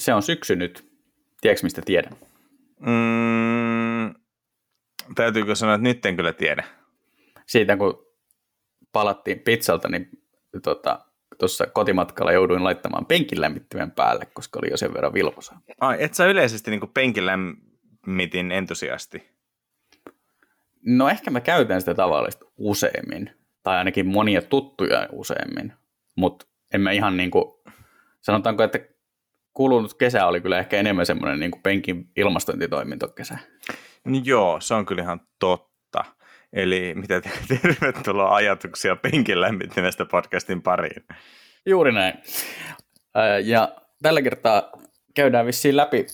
se on syksy nyt. Tiedätkö, mistä tiedän? Mm, täytyykö sanoa, että nyt en kyllä tiedä. Siitä, kun palattiin pizzalta, niin tota, tuossa kotimatkalla jouduin laittamaan penkin lämmittimen päälle, koska oli jo sen verran vilvosa. Ai, et sä yleisesti niin penkin lämmitin entusiasti? No ehkä mä käytän sitä tavallista useammin, tai ainakin monia tuttuja useammin, mutta en mä ihan niin kuin, sanotaanko, että kulunut kesä oli kyllä ehkä enemmän semmoinen niin kuin penkin ilmastointitoimintokesä. No joo, se on kyllä ihan totta. Eli mitä te, tervetuloa ajatuksia penkin lämmittimestä podcastin pariin. Juuri näin. Ja tällä kertaa käydään vissiin läpi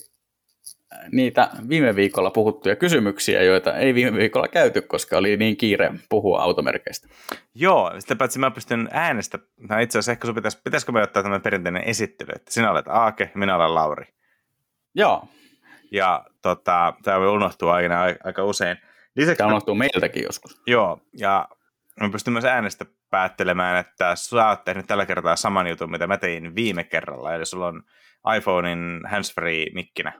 niitä viime viikolla puhuttuja kysymyksiä, joita ei viime viikolla käyty, koska oli niin kiire puhua automerkeistä. Joo, sitä paitsi mä pystyn äänestä. No itse asiassa ehkä pitäisi, pitäisikö me ottaa tämä perinteinen esittely, että sinä olet Aake, minä olen Lauri. Joo. Ja tota, tämä unohtuu aina aika usein. Lisäksi tämä unohtuu meiltäkin joskus. Joo, ja mä pystyn myös äänestä päättelemään, että sä oot tehnyt tällä kertaa saman jutun, mitä mä tein viime kerralla, eli sulla on iPhonein handsfree mikkinä.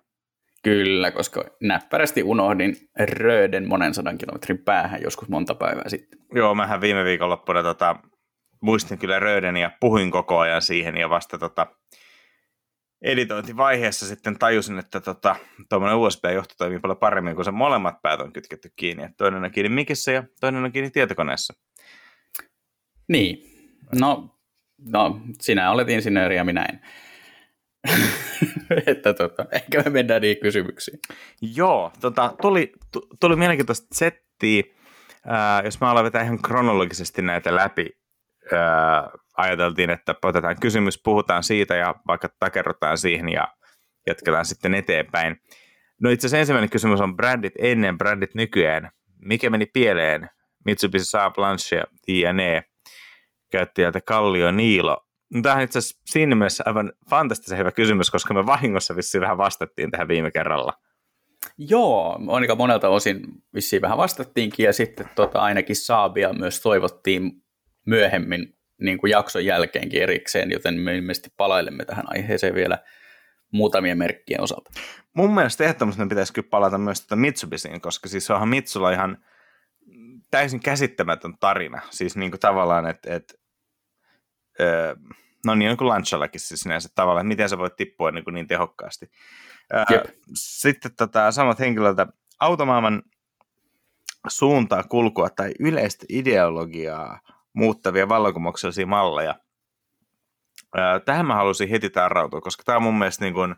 Kyllä, koska näppärästi unohdin Röden monen sadan kilometrin päähän joskus monta päivää sitten. Joo, mähän viime viikonloppuna tota, muistin kyllä Röden ja puhuin koko ajan siihen ja vasta tota, editointivaiheessa sitten tajusin, että tota, tuommoinen USB-johto toimii paljon paremmin, kun se molemmat päät on kytketty kiinni. Että toinen on kiinni mikissä ja toinen on kiinni tietokoneessa. Niin. No, no sinä olet insinööri ja minä en. että tota, ehkä me mennään niihin kysymyksiin. Joo, tota, tuli, tuli mielenkiintoista settiä, äh, jos mä aloin vetää ihan kronologisesti näitä läpi. Äh, ajateltiin, että otetaan kysymys, puhutaan siitä ja vaikka takerrotaan siihen ja jatketaan sitten eteenpäin. No itse asiassa ensimmäinen kysymys on Brandit ennen, Brandit nykyään. Mikä meni pieleen? Mitsubishi Saab Lancia, JNE, käyttäjältä Kallio Niilo Tämä on itse asiassa siinä mielessä aivan fantastisen hyvä kysymys, koska me vahingossa vissiin vähän vastattiin tähän viime kerralla. Joo, aika monelta osin vissiin vähän vastattiinkin ja sitten tota, ainakin Saabia myös toivottiin myöhemmin niin kuin jakson jälkeenkin erikseen, joten me ilmeisesti palailemme tähän aiheeseen vielä muutamien merkkien osalta. Mun mielestä ehdottomasti pitäisi kyllä palata myös tätä Mitsubisiin, koska siis onhan Mitsulla ihan täysin käsittämätön tarina. Siis niin kuin tavallaan, että, että no niin, niin kuin Lanchallakin siis sinänsä tavallaan, että miten sä voit tippua niin, kuin niin tehokkaasti. Jep. Sitten tota, samat henkilöltä automaailman suuntaa, kulkua tai yleistä ideologiaa muuttavia vallankumouksellisia malleja. Tähän mä halusin heti tarrautua, koska tämä on mun mielestä niin kuin,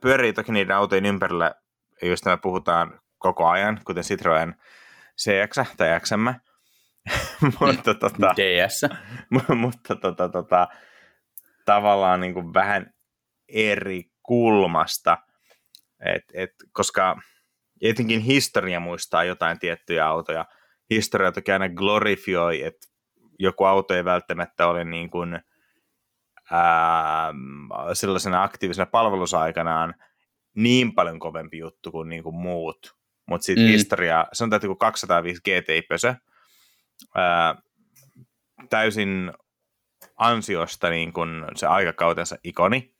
pyörii toki niiden autojen ympärillä, joista me puhutaan koko ajan, kuten Citroen CX tai XM, mutta tota, DS. mutta tota, tota, tavallaan niin kuin vähän eri kulmasta, et, et, koska etenkin historia muistaa jotain tiettyjä autoja. Historia toki aina glorifioi, että joku auto ei välttämättä ole niin kuin, ää, sellaisena aktiivisena palvelusaikanaan niin paljon kovempi juttu kuin, niin kuin muut. Mutta sitten mm. historia, sanotaan, että kun 205 GTI-pösö, ää, täysin ansiosta niin kun se aikakautensa ikoni,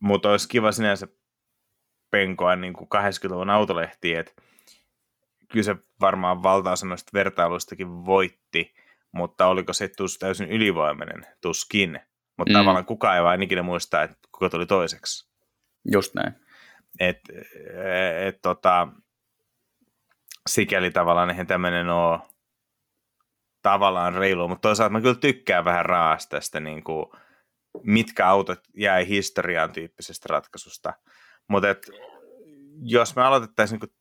mutta olisi kiva sinänsä penkoa niin kuin 80-luvun autolehtiä, että kyllä se varmaan valtaosa noista vertailuistakin voitti, mutta oliko se tus täysin ylivoimainen? Tuskin. Mutta mm. tavallaan kukaan ei vain ikinä muista, että kuka tuli toiseksi. Just näin. Et, et, tota, sikäli tavallaan eihän tämmöinen ole tavallaan reilu, mutta toisaalta mä kyllä tykkään vähän raasta tästä, niin kuin, mitkä autot jäi historiaan tyyppisestä ratkaisusta. Mutta jos me aloitettaisiin niin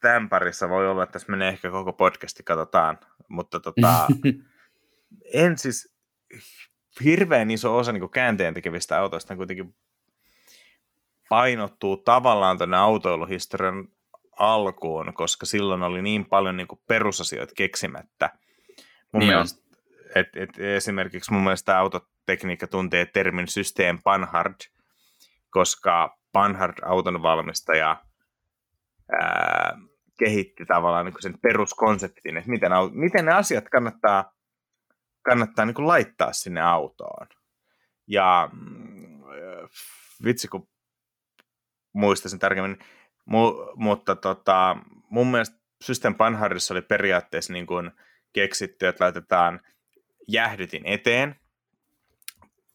tämän parissa, voi olla, että tässä menee ehkä koko podcasti, katsotaan. Mutta tota, en siis, hirveän iso osa niin käänteen tekevistä autoista kuitenkin painottuu tavallaan tuonne autoiluhistorian alkuun, koska silloin oli niin paljon niin perusasioita keksimättä – Mun niin mielestä, et, et esimerkiksi mun mielestä autotekniikka tuntee termin system Panhard, koska Panhard auton valmistaja ää, kehitti tavallaan niin sen peruskonseptin, että miten, miten ne asiat kannattaa, kannattaa niin laittaa sinne autoon. Ja mm, vitsi kun muistaisin tarkemmin, Mu, mutta tota, mun mielestä System Panhardissa oli periaatteessa niin kuin keksitty, että laitetaan jäähdytin eteen,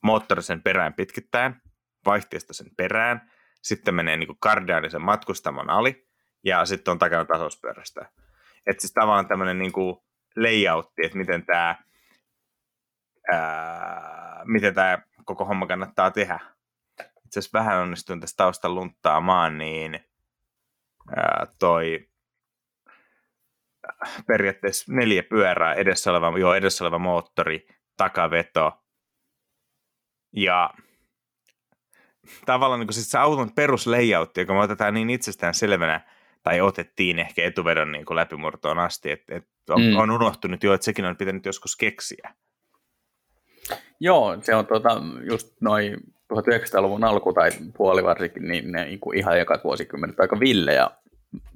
moottori sen perään pitkittäen, vaihteesta sen perään, sitten menee niin kardiaanisen matkustamon ali, ja sitten on takana tasauspyörästä. Että siis tavallaan tämmöinen niin layoutti, että miten tämä miten tämä koko homma kannattaa tehdä. Itse asiassa vähän onnistuin tästä taustan lunttaamaan, niin ää, toi periaatteessa neljä pyörää, edessä oleva, joo, edessä oleva moottori, takaveto ja tavallaan niin siis se auton peruslayoutti, joka me otetaan niin itsestään selvänä, tai otettiin ehkä etuvedon niin kuin läpimurtoon asti, että, että on, mm. on unohtunut jo, että sekin on pitänyt joskus keksiä. Joo, se on tota, just noin 1900-luvun alku tai puoli varsinkin, niin ne niin kuin ihan ekat vuosikymmenet aika villejä,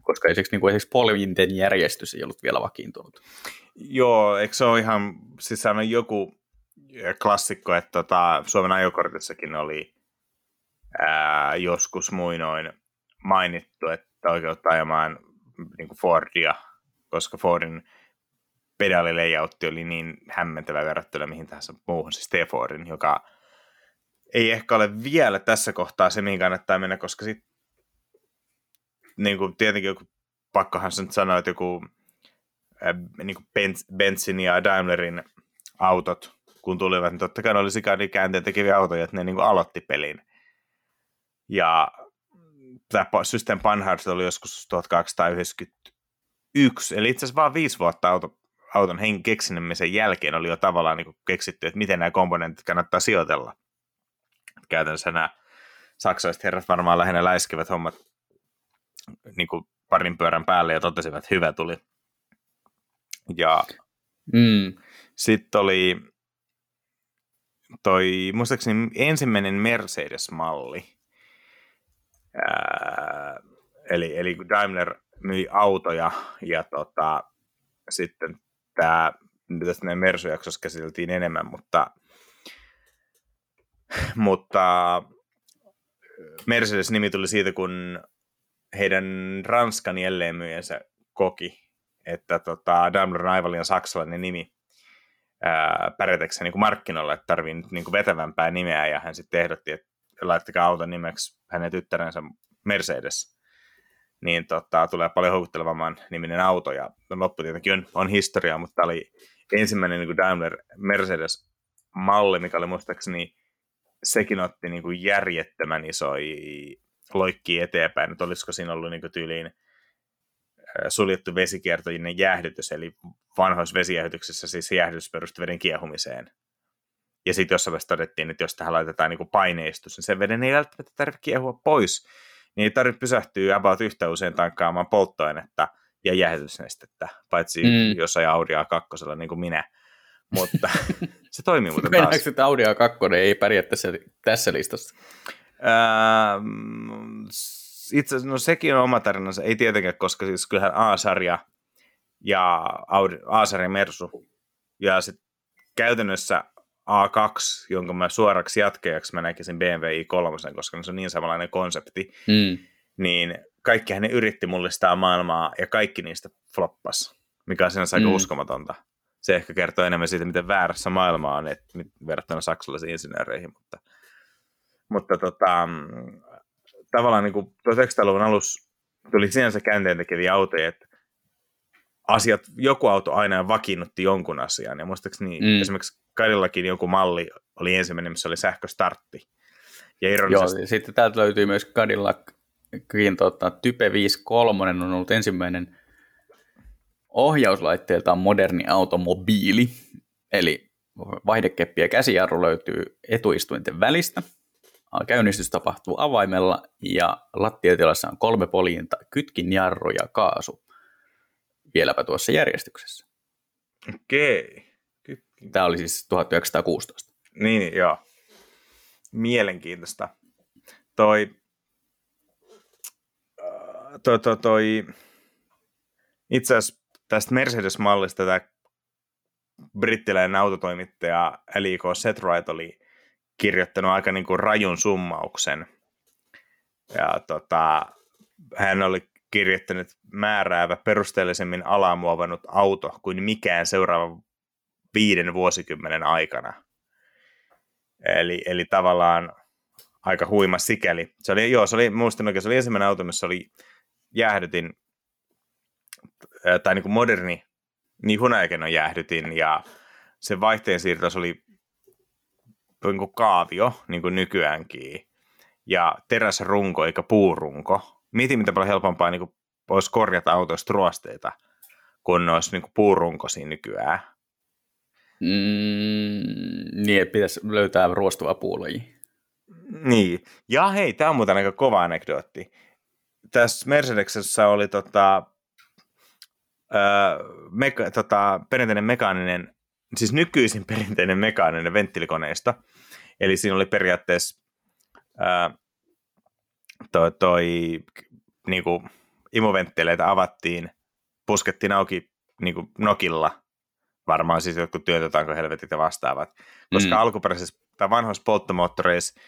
koska esimerkiksi, niin kuin esimerkiksi poljinten järjestys ei ollut vielä vakiintunut. Joo, eikö se ole ihan, siis on joku klassikko, että tota, Suomen ajokortissakin oli ää, joskus muinoin mainittu, että oikeutta ajamaan niin kuin Fordia, koska Fordin pedaalilejautti oli niin hämmentävä verrattuna mihin tahansa muuhun, siis T-Fordin, joka ei ehkä ole vielä tässä kohtaa se, mihin kannattaa mennä, koska sit, niin kuin tietenkin joku, pakkohan sen sanoa, että joku äh, niin kuin Benzin ja Daimlerin autot, kun tulivat, niin totta kai ne oli sikani käänteen tekeviä autoja, että ne niin kuin aloitti pelin. Ja tämä System Panhard oli joskus 1291, eli itse asiassa vain viisi vuotta auto, auton hen keksinnymisen jälkeen oli jo tavallaan niin keksitty, että miten nämä komponentit kannattaa sijoitella. Käytännössä nämä saksalaiset herrat varmaan lähinnä läiskivät hommat niin kuin parin pyörän päälle ja totesivat, että hyvä tuli. Ja mm. sitten oli toi, muistaakseni ensimmäinen Mercedes-malli. Ää, eli, eli Daimler myi autoja ja tota, sitten tämä, tästä meidän Mersu-jaksossa käsiteltiin enemmän, mutta, mutta Mercedes-nimi tuli siitä, kun heidän Ranskan jälleenmyyjänsä koki, että tota, Daimler on aivan liian saksalainen nimi pärjätäkseen niin markkinoilla, että tarvii nyt niin vetävämpää nimeä, ja hän sitten ehdotti, että laittakaa auton nimeksi hänen tyttärensä Mercedes. Niin tota, tulee paljon houkuttelevamman niminen auto, ja loppu tietenkin on, on historia, mutta tämä oli ensimmäinen niin kuin Daimler Mercedes-malli, mikä oli muistaakseni, sekin otti niin kuin järjettömän isoja loikki eteenpäin, että olisiko siinä ollut niin tyyliin suljettu vesikiertoinen jäähdytys, eli vanhoissa vesijäähdytyksessä siis jäähdytys perustui veden kiehumiseen. Ja sitten jossain vaiheessa todettiin, että jos tähän laitetaan niin paineistus, niin sen veden ei välttämättä tarvitse kiehua pois, niin ei tarvitse pysähtyä about yhtä usein tankkaamaan polttoainetta ja jäähdytysnestettä, paitsi mm. jos ajaa Audi A2 niin kuin minä. Mutta se toimii muuten taas. Mennäänkö, että Audi A2 ei pärjää tässä, tässä listassa? Öö, itse no sekin on oma tarinansa, ei tietenkään, koska siis kyllähän A-sarja ja Audi, A-sarja Mersu ja sitten käytännössä A2, jonka mä suoraksi jatkejaksi mä näkisin BMW i3, koska se on niin samanlainen konsepti, mm. niin kaikkihan ne yritti mullistaa maailmaa ja kaikki niistä floppas, mikä on sinänsä aika mm. uskomatonta. Se ehkä kertoo enemmän siitä, miten väärässä maailma on että verrattuna saksalaisiin insinööreihin, mutta, mutta tota, tavallaan niin kuin 1900-luvun alussa tuli sinänsä käänteen tekeviä autoja, että asiat, joku auto aina vakiinnutti jonkun asian. Ja muistaakseni mm. esimerkiksi Cadillacin joku malli oli ensimmäinen, missä oli sähköstartti. Ja ironisesti... Joo, sitten täältä löytyy myös Cadillacin tota, Type 53 on ollut ensimmäinen ohjauslaitteeltaan moderni automobiili. Eli vaihdekeppi ja käsijarru löytyy etuistuinten välistä. Käynnistys tapahtuu avaimella ja lattiatilassa on kolme poljinta, kytkinjarru ja kaasu vieläpä tuossa järjestyksessä. Okei. Tämä oli siis 1916. Niin, joo. Mielenkiintoista. Toi, äh, toi, toi, toi itse asiassa tästä Mercedes-mallista tämä brittiläinen autotoimittaja LIK Setright oli kirjoittanut aika niin kuin rajun summauksen. Ja tota, hän oli kirjoittanut määräävä perusteellisemmin alamuovannut auto kuin mikään seuraava viiden vuosikymmenen aikana. Eli, eli tavallaan aika huima sikäli. Se oli, joo, se oli, muistan oikein, se oli ensimmäinen auto, missä oli jäähdytin, tai niin kuin moderni, niin hunajakennon jäähdytin, ja se vaihteen siirtos oli niin kuin kaavio, niin kuin nykyäänkin, ja teräsrunko eikä puurunko. Mietin, mitä paljon helpompaa niin kuin olisi korjata autoista ruosteita, kun ne olisi niin kuin puurunkoisia nykyään. Mm, niin, että pitäisi löytää ruostuva puulaji. Niin. Ja hei, tämä on muuten aika kova anekdootti. Tässä Mercedesessä oli tota, öö, meka, tota, perinteinen mekaaninen, siis nykyisin perinteinen mekaaninen venttiilikoneisto. Eli siinä oli periaatteessa öö, toi, toi niinku, imoventtileitä avattiin, puskettiin auki niinku, nokilla, varmaan siis jotkut työtetaanko helvetit ja vastaavat, koska mm. alkuperäisessä tai vanhoissa polttomoottoreissa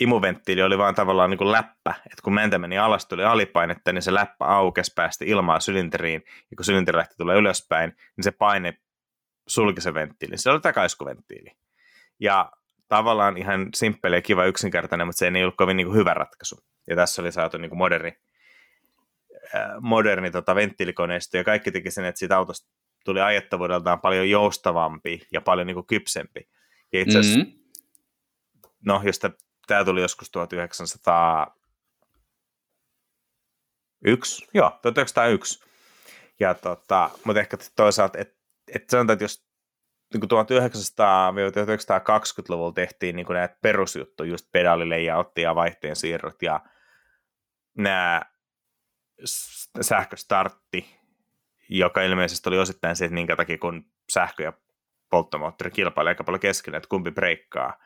imuventtiili oli vaan tavallaan niin kuin läppä, että kun mentä meni alas, tuli alipainetta, niin se läppä aukesi, päästi ilmaa sylinteriin, ja kun sylinteri lähti tulee ylöspäin, niin se paine sulki se venttiili. Se oli takaiskuventtiili. Ja tavallaan ihan simppeli ja kiva yksinkertainen, mutta se ei ollut kovin niin kuin hyvä ratkaisu. Ja tässä oli saatu niin kuin moderni, äh, moderni tota, venttiilikoneisto, ja kaikki teki sen, että siitä autosta tuli ajettavuudeltaan paljon joustavampi ja paljon niin kuin kypsempi. Ja itse asiassa, mm-hmm. no, jos tämä tuli joskus 1901, joo, 1901. Ja tota, mutta ehkä toisaalta, että et sanotaan, että jos niin 1900-1920-luvulla tehtiin niin näitä perusjuttuja, just otti ja vaihteen siirrot ja nämä sähköstartti, joka ilmeisesti oli osittain se, että minkä takia kun sähkö ja polttomoottori kilpailee aika paljon keskenään, että kumpi breikkaa,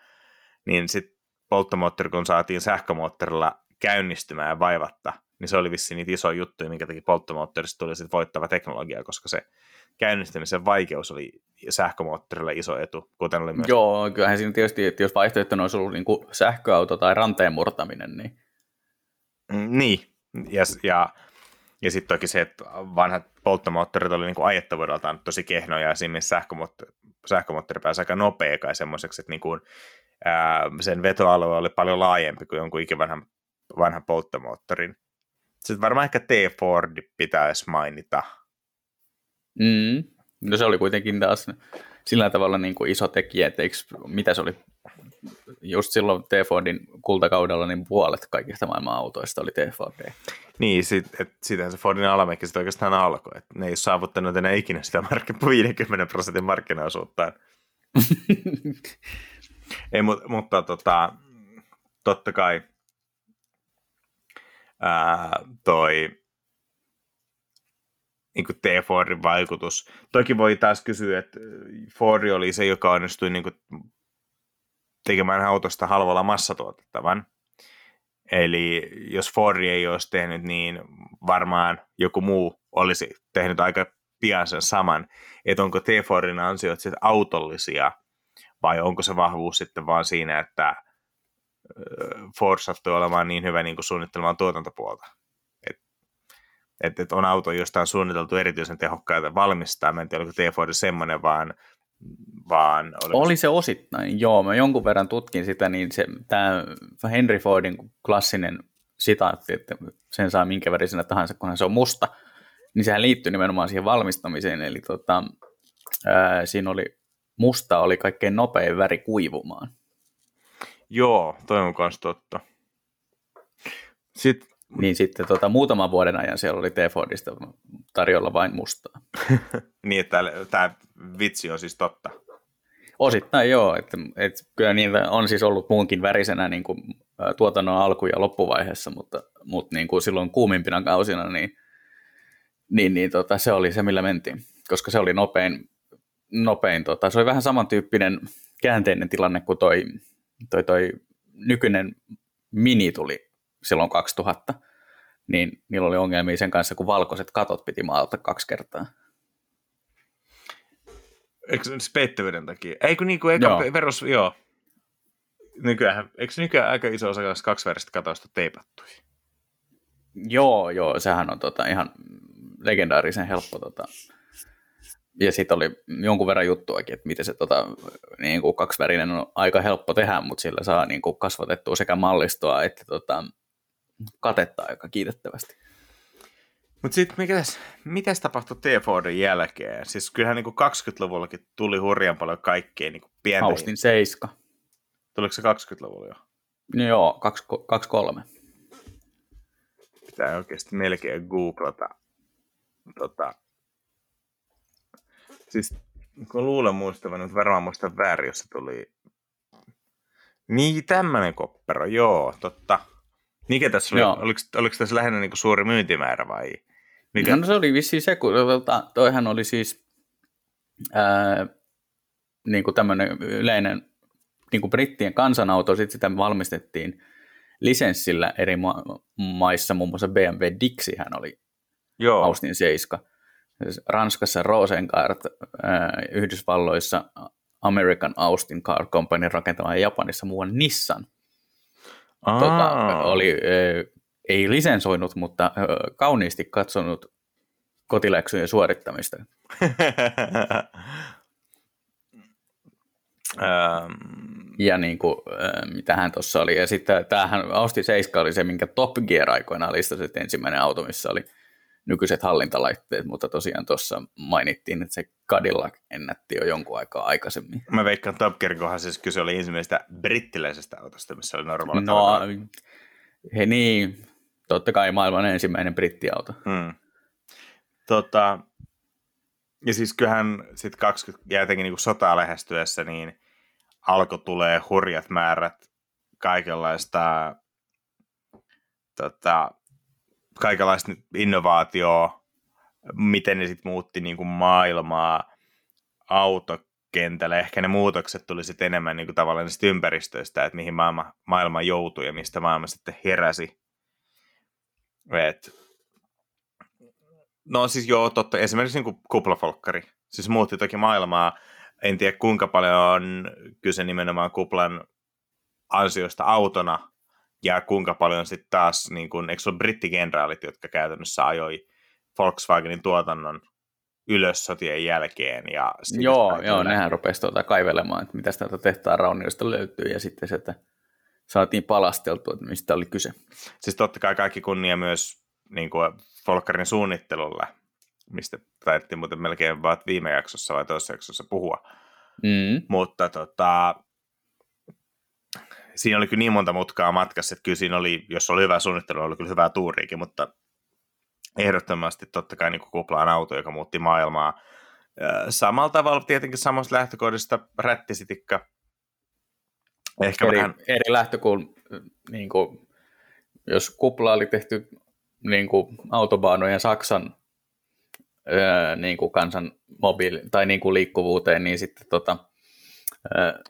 niin sitten polttomoottori, kun saatiin sähkömoottorilla käynnistymään vaivatta, niin se oli vissiin niitä isoja juttuja, minkä takia polttomoottorista tuli sitten voittava teknologia, koska se käynnistymisen vaikeus oli sähkömoottorilla iso etu, kuten oli myös... Joo, kyllähän siinä tietysti, että jos vaihtoehtona olisi ollut niin kuin sähköauto tai ranteen murtaminen, niin... Mm, niin, ja, ja, ja sitten toki se, että vanhat polttomoottorit oli niin kuin ajettavuudeltaan tosi kehnoja, ja siinä sähkömoottori, sähkömoottori pääsi aika nopea kai semmoiseksi, että niin kuin ää, sen vetoalue oli paljon laajempi kuin jonkun ikivanhan vanhan polttomoottorin. Sitten varmaan ehkä T-Ford pitäisi mainita. Mm. No se oli kuitenkin taas sillä tavalla niin kuin iso tekijä, että eikö, mitä se oli, just silloin T-Fordin kultakaudella, niin puolet kaikista maailman autoista oli T-Ford. Niin, sit, et, siitähän se Fordin alamäki sitten oikeastaan alkoi, että ne ei saavuttanut enää ikinä sitä mark- 50 prosentin markkinaosuuttaan. Ei, mutta, mutta tota, totta kai ää, toi niin kuin T-Fordin vaikutus. Toki voi taas kysyä, että Ford oli se, joka onnistui niin kuin, tekemään autosta halvalla massatuotettavan. Eli jos Ford ei olisi tehnyt, niin varmaan joku muu olisi tehnyt aika pian sen saman. Että onko T-Fordin ansiot sitten autollisia vai onko se vahvuus sitten vaan siinä, että Ford sattuu olemaan niin hyvä niin kuin suunnittelemaan tuotantopuolta. Että et, et on auto, josta on suunniteltu erityisen tehokkaita valmistaa. Mä en tiedä, oliko T-Ford semmoinen, vaan, vaan Oli se osittain, joo. Mä jonkun verran tutkin sitä, niin se, tämä Henry Fordin klassinen sitaatti, että sen saa minkä värisenä tahansa, kunhan se on musta, niin sehän liittyy nimenomaan siihen valmistamiseen. Eli tota, ää, siinä oli musta oli kaikkein nopein väri kuivumaan. Joo, toi on myös totta. Sitten, niin sitten tota, muutaman vuoden ajan siellä oli T-Fordista tarjolla vain mustaa. niin, että tämä vitsi on siis totta. Osittain joo, että, että kyllä niitä on siis ollut muunkin värisenä niin kuin, tuotannon alku- ja loppuvaiheessa, mutta, mutta niin kuin silloin kuumimpina kausina, niin, niin, niin tota, se oli se, millä mentiin, koska se oli nopein nopein. Tota, se oli vähän samantyyppinen käänteinen tilanne kuin toi, toi, toi nykyinen Mini tuli silloin 2000, niin niillä oli ongelmia sen kanssa, kun valkoiset katot piti maalata kaksi kertaa. Eikö se peittävyyden takia? Eikö niin kuin eka joo. perus, joo. nykyään, eikö nykyään aika iso osa kaksiväristä katoista teipattu? Joo, joo, sehän on tota, ihan legendaarisen helppo. Tota. Ja sitten oli jonkun verran juttuakin, että miten se tota, niin kuin kaksivärinen on aika helppo tehdä, mutta sillä saa niin kuin kasvatettua sekä mallistoa että tota, katetta aika kiitettävästi. Mutta sitten mitäs, mitäs tapahtui T-Fordin jälkeen? Siis kyllähän niin 20-luvullakin tuli hurjan paljon kaikkea niin pientä. Austin 7. Tuliko se 20-luvulla jo? No joo, 23. Pitää oikeasti melkein googlata. Tota. Siis kun luulen muistavan, mutta varmaan muistan väärin, jos se tuli... Niin, tämmöinen koppero, joo, totta. Mikä tässä oli? Oliko, oliko tässä lähinnä niin suuri myyntimäärä vai? Mikä? No se oli vissiin se, kun tota, toihan oli siis ää, niin kuin tämmöinen yleinen niin kuin brittien kansanauto, sitten sitä valmistettiin lisenssillä eri ma- maissa, muun muassa BMW Dixihän oli Joo. Austin 7. Siis Ranskassa Rosencart, Yhdysvalloissa American Austin Car Company rakentama ja Japanissa muuan Nissan. Tota, oli ei lisensoinut, mutta kauniisti katsonut kotiläksyjen suorittamista. ja niin kuin, mitähän tuossa oli. Ja sitten tämähän Austi 7 oli se, minkä Top Gear aikoinaan listasi, että ensimmäinen auto, missä oli nykyiset hallintalaitteet, mutta tosiaan tuossa mainittiin, että se Cadillac ennätti jo jonkun aikaa aikaisemmin. Mä veikkaan Top Gear, kohan siis kyse oli ensimmäisestä brittiläisestä autosta, missä oli normaali No, he niin, totta kai maailman ensimmäinen brittiauto. Hmm. Tota, ja siis kyllähän sitten 20, ja jotenkin niin sotaa lähestyessä, niin alkoi tulee hurjat määrät kaikenlaista tota, kaikenlaista innovaatioa, miten ne sitten muutti niin kuin maailmaa autokentällä. Ehkä ne muutokset tuli sitten enemmän niin kuin tavallaan niistä ympäristöistä, että mihin maailma, maailma joutui ja mistä maailma sitten heräsi. Et, no siis joo, totta. Esimerkiksi niin kuin kuplafolkkari. Siis muutti toki maailmaa. En tiedä kuinka paljon on kyse nimenomaan kuplan ansiosta autona, ja kuinka paljon sitten taas, niin kun, eikö se ole brittigenraalit, jotka käytännössä ajoi Volkswagenin tuotannon ylös sotien jälkeen. Ja joo, joo nehän rupesi tuota kaivelemaan, että mitä täältä tehtaan raunioista löytyy, ja sitten se, että saatiin palasteltua, että mistä oli kyse. Siis totta kai kaikki kunnia myös niin kuin Volkkarin suunnittelulle, mistä taidettiin muuten melkein vaan viime jaksossa vai toisessa jaksossa puhua. Mm. Mutta tota, siinä oli kyllä niin monta mutkaa matkassa, että kyllä siinä oli, jos oli hyvä suunnittelu, oli kyllä hyvää tuuriikin, mutta ehdottomasti totta kai niin kuplaan auto, joka muutti maailmaa. Samalla tavalla tietenkin samasta lähtökohdista rättisitikka. Ehkä eri, vähän... eri lähtökulma, niin kuin, jos kupla oli tehty niin kuin autobaanojen Saksan niin kuin kansan mobiili- tai niin kuin liikkuvuuteen, niin sitten tota,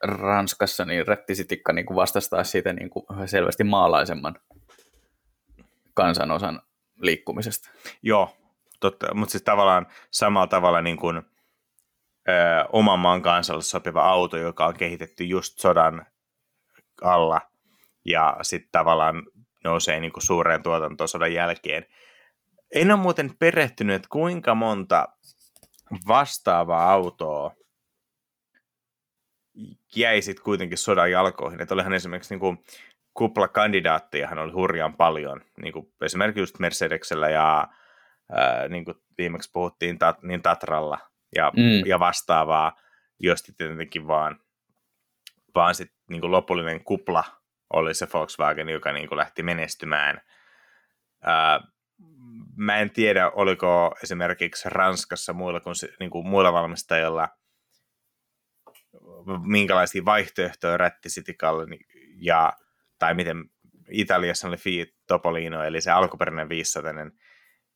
Ranskassa niin rättisitikka niin vastastaa siitä niin kuin selvästi maalaisemman kansanosan liikkumisesta. Joo, totta, mutta siis tavallaan samalla tavalla niin kuin, ö, oman maan kansalle sopiva auto, joka on kehitetty just sodan alla ja sitten tavallaan nousee niin kuin suureen tuotantoon sodan jälkeen. En ole muuten perehtynyt, että kuinka monta vastaavaa autoa jäi sitten kuitenkin sodan jalkoihin. Että olihan esimerkiksi niin kuin kuplakandidaattejahan oli hurjan paljon, niin kuin esimerkiksi just Mercedesellä ja ää, niin kuin viimeksi puhuttiin tat, niin Tatralla ja, mm. ja vastaavaa, josta tietenkin vaan, vaan sit, niin kuin lopullinen kupla oli se Volkswagen, joka niin kuin lähti menestymään. Ää, mä en tiedä, oliko esimerkiksi Ranskassa muilla, kuin, niin kuin muilla valmistajilla – minkälaisia vaihtoehtoja rättisitikalle ja, tai miten Italiassa oli Fiat Topolino, eli se alkuperäinen 500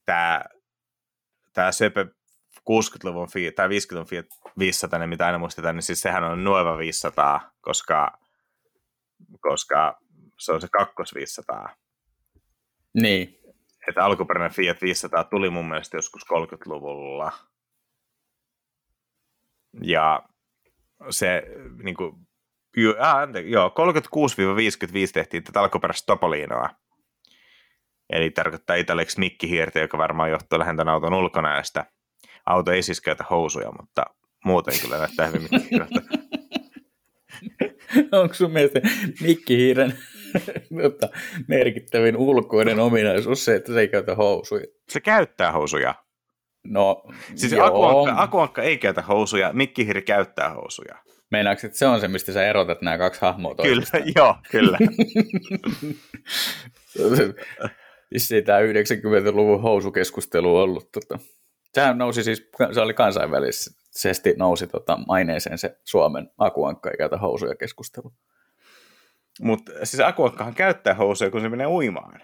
tämä, tämä Söpö 60-luvun Fiat, tai 50-luvun Fiat 500, mitä aina muistetaan, niin siis sehän on Nueva 500, koska, koska se on se kakkos 500. Niin. Että alkuperäinen Fiat 500 tuli mun mielestä joskus 30-luvulla. Ja se niin kuin, Joo, äh, joo 36-55 tehtiin tätä alkuperäistä Topolinoa. Eli tarkoittaa italiaksi mikkihiirtä, joka varmaan johtuu lähinnä auton ulkonäöstä. Auto ei siis käytä housuja, mutta muuten kyllä näyttää hyvin mikkihiirtä. Onko sun mielestä mikkihiiren mutta merkittävin ulkoinen ominaisuus se, että se ei käytä housuja? Se käyttää housuja. No, Siis akuankka, akuankka ei käytä housuja, mikkihiiri käyttää housuja. Meinaatko, että se on se, mistä sä erotat nämä kaksi hahmoa toisistaan? Kyllä, joo, kyllä. Vissiin tämä 90-luvun housukeskustelu on ollut. Tota. Sehän nousi siis, se oli kansainvälisesti nousi tota, maineeseen se Suomen akuankka ei käytä housuja keskustelu. Mutta siis akuankkahan käyttää housuja, kun se menee uimaan.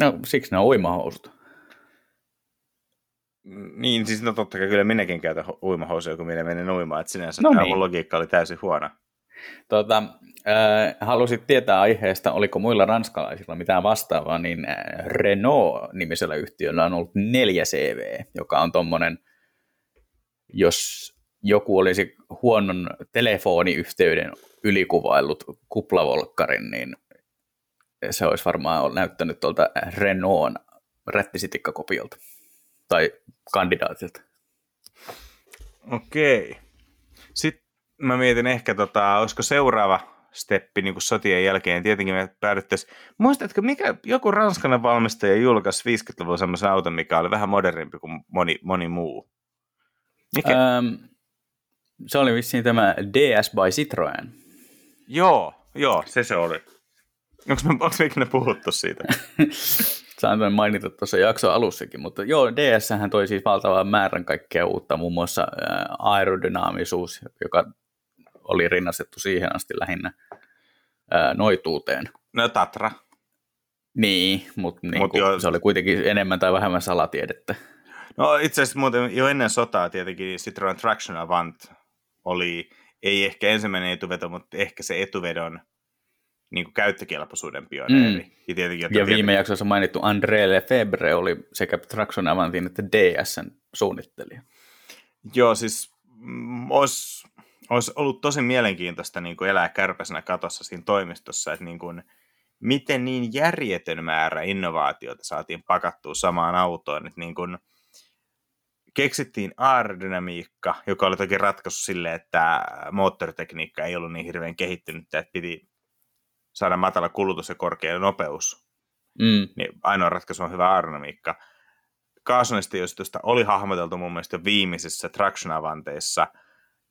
No siksi ne on uimahousut. Niin, siis no totta kai kyllä minäkin käytän uimahousuja, kun minä menen uimaan, että sinänsä no niin. logiikka oli täysin huono. Tota, äh, halusit tietää aiheesta, oliko muilla ranskalaisilla mitään vastaavaa, niin äh, Renault-nimisellä yhtiöllä on ollut 4 CV, joka on tuommoinen, jos joku olisi huonon telefoniyhteyden ylikuvaillut kuplavolkkarin, niin se olisi varmaan näyttänyt tuolta Renaultin rättisitikkakopioilta tai kandidaatilta. Okei. Sitten mä mietin ehkä, tota, olisiko seuraava steppi niin sotien jälkeen. Tietenkin me päädyttäisiin. Muistatko, mikä joku ranskalainen valmistaja julkaisi 50-luvulla semmoisen auton, mikä oli vähän modernimpi kuin moni, moni muu? Mikä? Ähm, se oli vissiin tämä DS by Citroën. Joo, joo, se se oli. Onko me, onko me ikinä puhuttu siitä? Saan mainita tuossa jakson alussakin, mutta joo, DS toi siis valtavan määrän kaikkea uutta, muun muassa aerodynaamisuus, joka oli rinnastettu siihen asti lähinnä ää, noituuteen. No Tatra. Niin, mutta niin Mut jo... se oli kuitenkin enemmän tai vähemmän salatiedettä. No itse asiassa muuten jo ennen sotaa tietenkin Citroen Traction Avant oli, ei ehkä ensimmäinen etuveto, mutta ehkä se etuvedon niin kuin käyttökelpoisuuden pioneeri. Mm. Ja, tietenkin, ja tietenkin... viime jaksossa mainittu André Lefebvre oli sekä Traction Avantin että DSn suunnittelija. Joo, siis mm, olisi, olisi ollut tosi mielenkiintoista niin kuin elää kärpäsenä katossa siinä toimistossa, että niin kuin, miten niin järjetön määrä innovaatioita saatiin pakattua samaan autoon, että niin kuin, keksittiin aerodynamiikka, joka oli toki ratkaisu sille, että moottoritekniikka ei ollut niin hirveän kehittynyt, että piti saada matala kulutus ja korkea nopeus. Mm. Niin ainoa ratkaisu on hyvä aerodynamiikka. Kaasunesteijoistusta oli hahmoteltu mun mielestä jo viimeisissä traction avanteissa,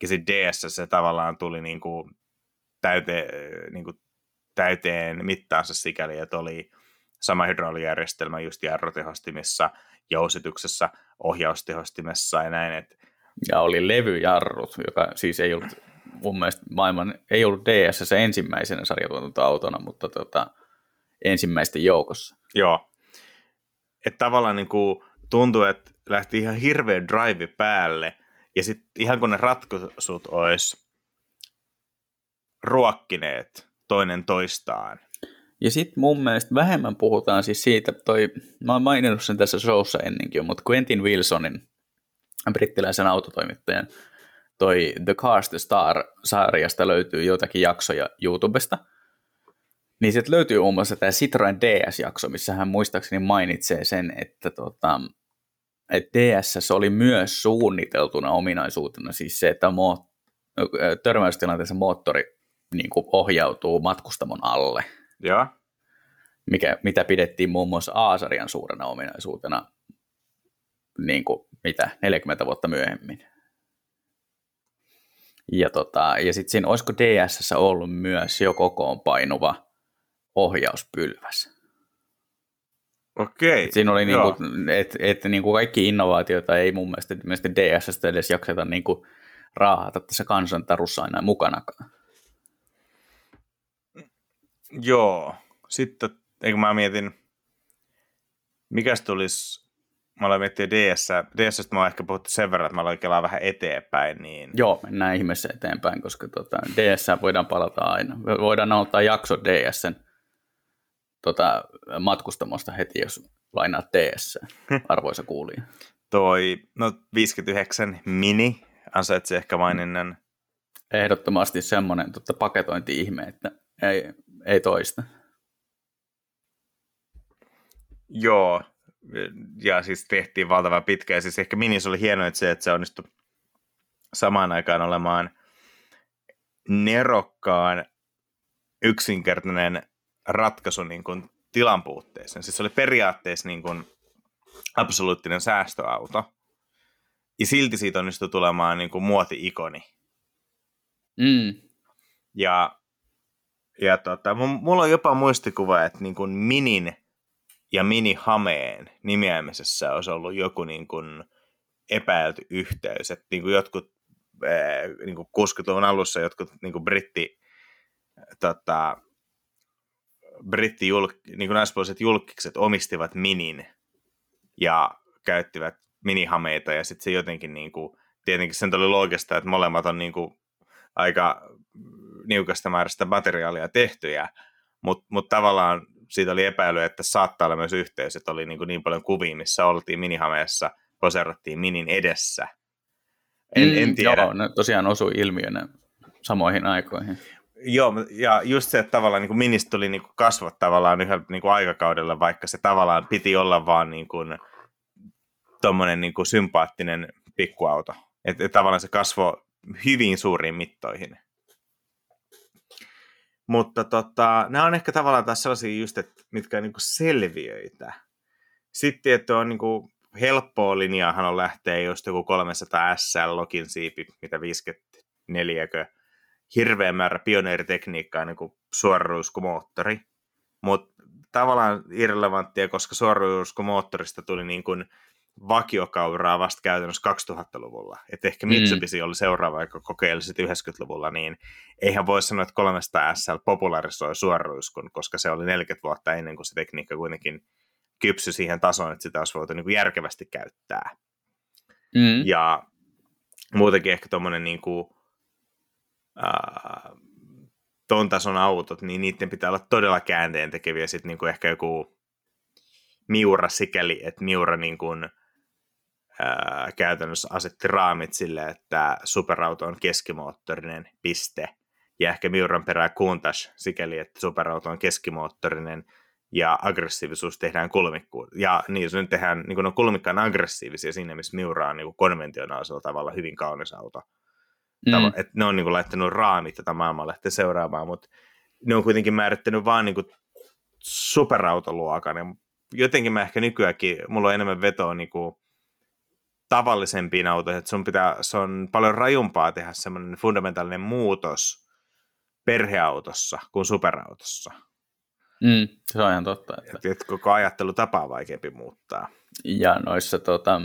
ja sitten DS se tavallaan tuli niin kuin täyte, niin kuin täyteen mittaansa sikäli, että oli sama hydraulijärjestelmä just jarrutehostimissa, jousituksessa, ohjaustehostimessa ja näin. Että... Ja oli levyjarrut, joka siis ei ollut mun mielestä maailman, ei ollut DS se ensimmäisenä sarjatuotantoautona, mutta tota, ensimmäisten joukossa. Joo. Että tavallaan niin kuin tuntuu, että lähti ihan hirveä drive päälle, ja sitten ihan kun ne ratkaisut olisi ruokkineet toinen toistaan. Ja sitten mun mielestä vähemmän puhutaan siis siitä, toi, mä oon maininnut sen tässä showssa ennenkin, mutta Quentin Wilsonin, brittiläisen autotoimittajan, toi The Cars the Star-sarjasta löytyy joitakin jaksoja YouTubesta, niin sitten löytyy muun muassa tämä Citroen DS-jakso, missä hän muistaakseni mainitsee sen, että tota, et DS oli myös suunniteltuna ominaisuutena siis se, että mo- törmäystilanteessa moottori niin kuin ohjautuu matkustamon alle. Ja. Mikä, mitä pidettiin muun muassa Aasarian suurena ominaisuutena niin kuin, mitä, 40 vuotta myöhemmin. Ja, tota, ja sitten siinä, olisiko DSS ollut myös jo kokoon painuva ohjauspylväs. Okei. Et siinä oli niinku, että et, niinku kaikki innovaatioita ei mun mielestä, mielestä DSS edes jakseta niinku raahata tässä kansantarussa aina mukanakaan. Joo. Sitten, eikö mä mietin, mikäs tulisi mä aloin miettiä DS. DS mä oon ehkä puhuttu sen verran, että mä aloin kelaa vähän eteenpäin. Niin... Joo, mennään ihmeessä eteenpäin, koska tota, DS voidaan palata aina. Voidaan ottaa jakso DSn tota, matkustamosta heti, jos lainaat DS, arvoisa kuulija. Toi, no 59 mini ansaitsi ehkä maininnan. ehdottomasti semmoinen tota, paketointi-ihme, että ei, ei toista. Joo, ja siis tehtiin valtavan pitkä, ja siis ehkä Minis oli hienoa, että se, että se onnistui samaan aikaan olemaan nerokkaan yksinkertainen ratkaisu niin kuin tilan puutteeseen. Siis se oli periaatteessa niin kuin absoluuttinen säästöauto, ja silti siitä onnistui tulemaan niin kuin muoti-ikoni. Mm. Ja, ja tota, mulla on jopa muistikuva, että niin kuin Minin ja Mini Hameen nimeämisessä olisi ollut joku niin kuin epäilty yhteys, että niin kuin jotkut niin kuin 60-luvun alussa jotkut niin kuin britti, tota, britti julk, niin kuin julkikset omistivat Minin ja käyttivät minihameita. Ja sitten se jotenkin niin kuin, tietenkin sen tuli loogista, että molemmat on niin kuin aika niukasta määrästä materiaalia tehtyjä, mutta mut tavallaan siitä oli epäily, että saattaa olla myös yhteys, että oli niin, kuin niin paljon kuvia, missä oltiin minihameessa, poserattiin minin edessä. En, mm, en tiedä. Joo, ne tosiaan osui ilmiönä samoihin aikoihin. Joo, ja just se, että tavallaan niin kuin ministä tuli niin kuin kasvot tavallaan yhdellä niin kuin aikakaudella, vaikka se tavallaan piti olla vaan niin kuin, tommonen niin kuin sympaattinen pikkuauto. Että et tavallaan se kasvoi hyvin suuriin mittoihin. Mutta tota, nämä on ehkä tavallaan taas sellaisia just, että, mitkä on niin selviöitä. Sitten, että on niin kuin helppoa linjaahan on lähteä just joku 300 SL login siipi, mitä 54 hirveä määrä pioneeritekniikkaa niin kuin suoraruiskumoottori. Mutta tavallaan irrelevanttia, koska suoraruiskumoottorista tuli niin kuin vakiokauraa vasta käytännössä 2000-luvulla. Että ehkä mm. Mitsubishi mm. oli seuraava, joka kokeili sitten 90-luvulla, niin eihän voi sanoa, että 300 SL popularisoi suoruiskun, koska se oli 40 vuotta ennen kuin se tekniikka kuitenkin kypsy siihen tasoon, että sitä olisi voitu niin kuin järkevästi käyttää. Mm. Ja muutenkin ehkä tuommoinen niin kuin, äh, ton tason autot, niin niiden pitää olla todella käänteen tekeviä sitten niin kuin ehkä joku Miura sikäli, että Miura niin kuin, ää, käytännössä asetti raamit sille, että superauto on keskimoottorinen piste. Ja ehkä Miuran perää kuuntas sikäli, että superauto on keskimoottorinen ja aggressiivisuus tehdään kulmikkuun. Ja niin, se nyt tehdään, niin on kulmikkaan aggressiivisia siinä, missä Miura on niin konventionaalisella tavalla hyvin kaunis auto. Mm. Tavo- että ne on niin kuin, laittanut raamit tätä maailmanlehteen seuraamaan, mutta ne on kuitenkin määrittänyt vaan niin kuin, superautoluokan. Ja jotenkin mä ehkä nykyäänkin, mulla on enemmän vetoa niin kuin, tavallisempiin autoihin, että sun pitää, se on paljon rajumpaa tehdä semmoinen fundamentaalinen muutos perheautossa kuin superautossa. Mm, se on ihan totta. Että... Et, koko ajattelutapa on vaikeampi muuttaa. Ja noissa tota,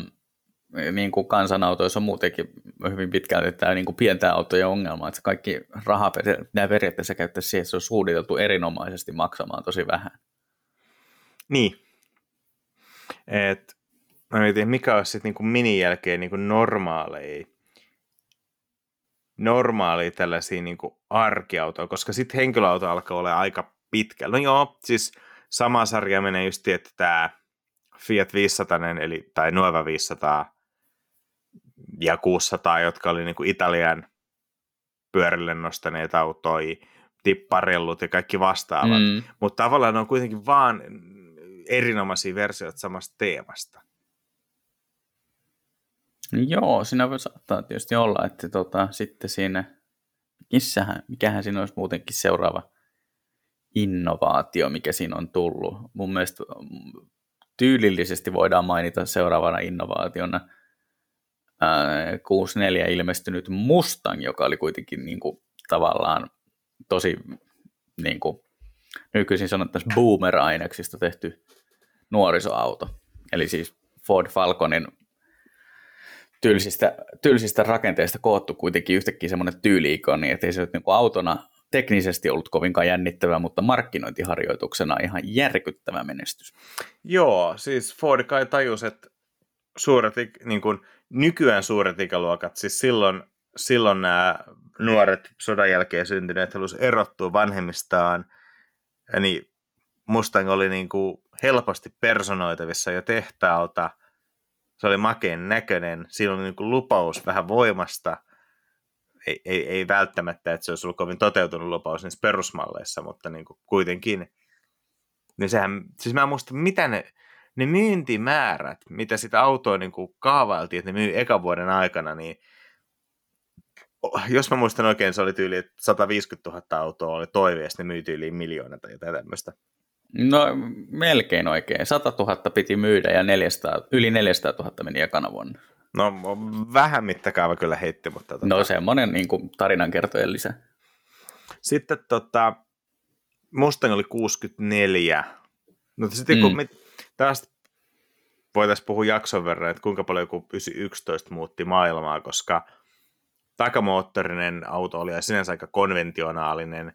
niin kuin kansanautoissa on muutenkin hyvin pitkälti tämä niin kuin pientää autojen ongelma, että kaikki raha pitää periaatteessa käyttää siihen, että se on suunniteltu erinomaisesti maksamaan tosi vähän. Niin. Et mä mietin, mikä olisi sitten niin minin jälkeen niin normaaleja, normaaleja tällaisia niin arkiautoja, koska sitten henkilöauto alkaa olla aika pitkällä. No joo, siis sama sarja menee just, että tämä Fiat 500, eli, tai Nuova 500 ja 600, jotka oli niin Italian pyörille nostaneet autoja, tipparellut ja kaikki vastaavat. Mm. Mutta tavallaan ne on kuitenkin vaan erinomaisia versioita samasta teemasta. Joo, siinä voi saattaa tietysti olla, että tota, sitten siinä, missähän, mikähän siinä olisi muutenkin seuraava innovaatio, mikä siinä on tullut. Mun mielestä mm, tyylillisesti voidaan mainita seuraavana innovaationa ää, 64 ilmestynyt Mustang, joka oli kuitenkin niin kuin, tavallaan tosi niin kuin, nykyisin sanottaisiin boomer-aineksista tehty nuorisoauto. Eli siis Ford Falconin tylsistä, tylsistä rakenteista koottu kuitenkin yhtäkkiä semmoinen tyyliikoni, että ei se nyt niin kuin autona teknisesti ollut kovinkaan jännittävä, mutta markkinointiharjoituksena ihan järkyttävä menestys. Joo, siis Ford kai tajus, että suuret, niin kuin, nykyään suuret ikäluokat, siis silloin, silloin nämä nuoret sodan jälkeen syntyneet halusivat erottua vanhemmistaan, niin Mustang oli niin kuin helposti personoitavissa jo tehtaalta – se oli makeen näköinen, siinä oli niin kuin lupaus vähän voimasta, ei, ei, ei välttämättä, että se olisi ollut kovin toteutunut lupaus niissä perusmalleissa, mutta niin kuin kuitenkin. Niin sehän, siis mä en muista, mitä ne, ne myyntimäärät, mitä sitä autoa niin kuin kaavailtiin, että ne myy ekan vuoden aikana, niin jos mä muistan oikein, se oli tyyli, että 150 000 autoa oli toive, ja ne myytiin yli miljoona tai jotain tämmöistä. No melkein oikein. 100 000 piti myydä ja 400, yli 400 000 meni ekana vuonna. No vähän mittakaava kyllä heitti, mutta... Tota... No semmoinen niin kuin tarinankertojen lisä. Sitten tota, Mustang oli 64. No sitten mm. kun me taas voitaisiin puhua jakson verran, että kuinka paljon joku 911 muutti maailmaa, koska takamoottorinen auto oli sinänsä aika konventionaalinen.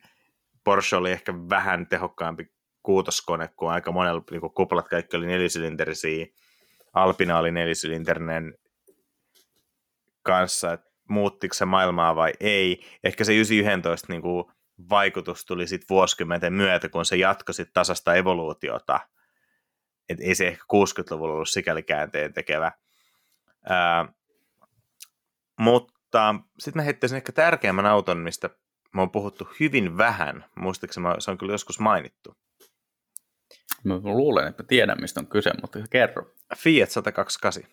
Porsche oli ehkä vähän tehokkaampi kuutoskone, kun aika monella niin kuin kuplat kaikki oli nelisylinterisiä. Alpina oli nelisylinterinen kanssa, että muuttiko se maailmaa vai ei. Ehkä se 911 niin kuin, vaikutus tuli sitten vuosikymmenten myötä, kun se jatkoi sit tasasta evoluutiota. Et ei se ehkä 60-luvulla ollut sikäli käänteen tekevä. Ää, mutta sitten mä heittäisin ehkä tärkeimmän auton, mistä mä oon puhuttu hyvin vähän. Muistaakseni se on kyllä joskus mainittu. Mä luulen, että tiedän, mistä on kyse, mutta kerro. Fiat 128.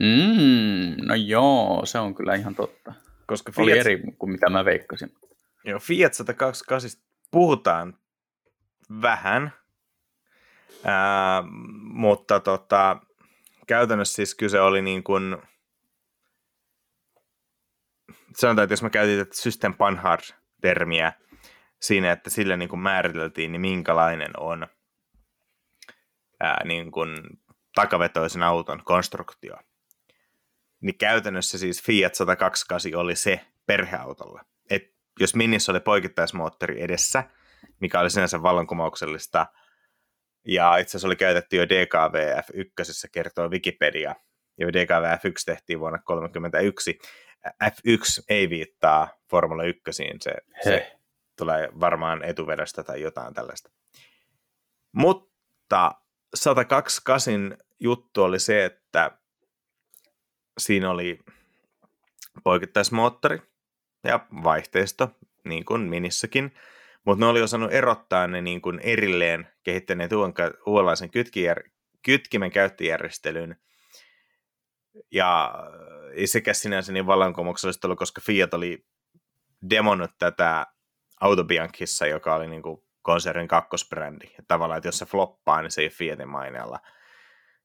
Mm, no joo, se on kyllä ihan totta. Koska Fiat... Oli eri kuin mitä mä veikkasin. Joo, Fiat 128 puhutaan vähän, ää, mutta tota, käytännössä siis kyse oli niin kuin, sanotaan, että jos mä käytin tätä System Panhard-termiä siinä, että sille niin kuin määriteltiin, niin minkälainen on ää, niin kuin takavetoisen auton konstruktio. Niin käytännössä siis Fiat 128 oli se perheautolla. Et jos Minissä oli poikittaismoottori edessä, mikä oli sinänsä vallankumouksellista, ja itse asiassa oli käytetty jo DKV F1, kertoo Wikipedia, ja DKV F1 tehtiin vuonna 1931. F1 ei viittaa Formula 1, se, se tulee varmaan etuvedestä tai jotain tällaista. Mutta 128 juttu oli se, että siinä oli poikittaismoottori ja vaihteisto, niin kuin Minissäkin, mutta ne oli osannut erottaa ne niin kuin erilleen kehittäneet uudenlaisen kytkimen käyttöjärjestelyn, ja sekä sinänsä niin vallankumouksellista ollut, koska Fiat oli demonnut tätä Autobianchissa, joka oli niin kuin konsernin kakkosbrändi. Ja tavallaan, että jos se floppaa, niin se ei Fiatin maineella.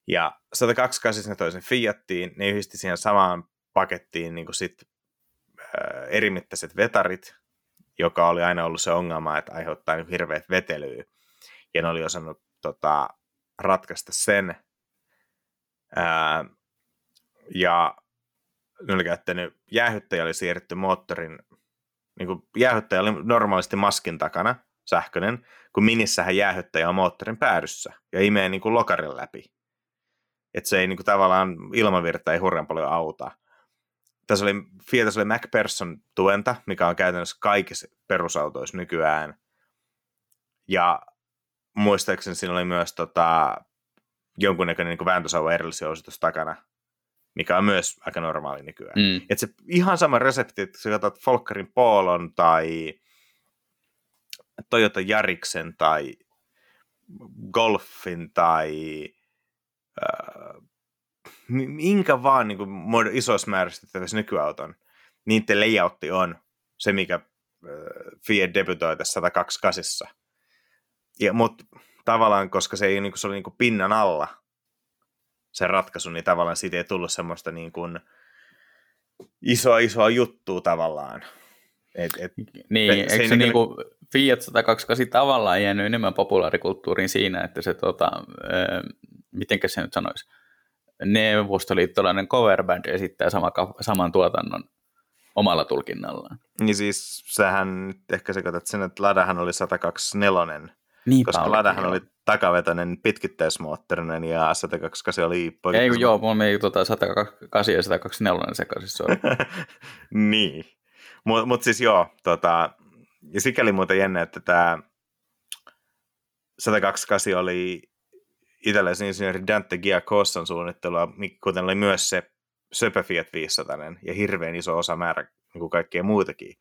Ja 128 ne toisen Fiattiin, ne yhdisti siihen samaan pakettiin niin kuin sit, äh, erimittaiset vetarit, joka oli aina ollut se ongelma, että aiheuttaa niin hirveät vetelyä. Ja ne oli osannut tota, ratkaista sen. Ää, ja ne oli käyttänyt, jäähyttäjä oli siirretty moottorin, niin kuin jäähyttäjä oli normaalisti maskin takana, sähköinen, kun minissähän jäähyttäjä on moottorin päädyssä ja imee niin kuin lokarin läpi. Että se ei niin kuin, tavallaan ilmavirta ei hurjan paljon auta. Tässä oli, Fiatissa oli MacPherson tuenta, mikä on käytännössä kaikissa perusautoissa nykyään. Ja muistaakseni siinä oli myös tota, jonkunnäköinen niin vääntösauva erillisen ositus takana, mikä on myös aika normaali nykyään. Mm. Et se ihan sama resepti, että sä katsot Folkerin Polon tai Toyota Jariksen tai Golfin tai äh, minkä vaan niin kuin, isoissa määrissä nykyauton, niiden layoutti on se, mikä äh, Fiat debytoi tässä 128. Ja, mutta tavallaan, koska se, ei, niin kuin, se oli niin kuin pinnan alla se ratkaisu, niin tavallaan siitä ei tullut semmoista niin kuin, isoa isoa juttua tavallaan. Et, et, niin, se, eikö se, se niin kuin, Fiat 128 tavallaan jäänyt enemmän populaarikulttuuriin siinä, että se, tota, äh, mitenkä se nyt sanoisi, neuvostoliittolainen coverband esittää sama, saman tuotannon omalla tulkinnallaan. Niin siis sähän, ehkä sä katsot sen, että Ladahan oli 124, niin koska oli, Ladahan oli takavetoinen pitkittäismoottorinen ja 128 oli poikkeus. Ei joo, mulla meni tuota 128 ja 124 sekaisin, niin, mutta mut siis joo, tota, ja sikäli muuten jännä, että tämä 128 oli italialaisen insinööri Dante Giacossan suunnittelua, kuten oli myös se söpö Fiat 500 ja hirveän iso osa määrä niin kuin kaikkea muutakin.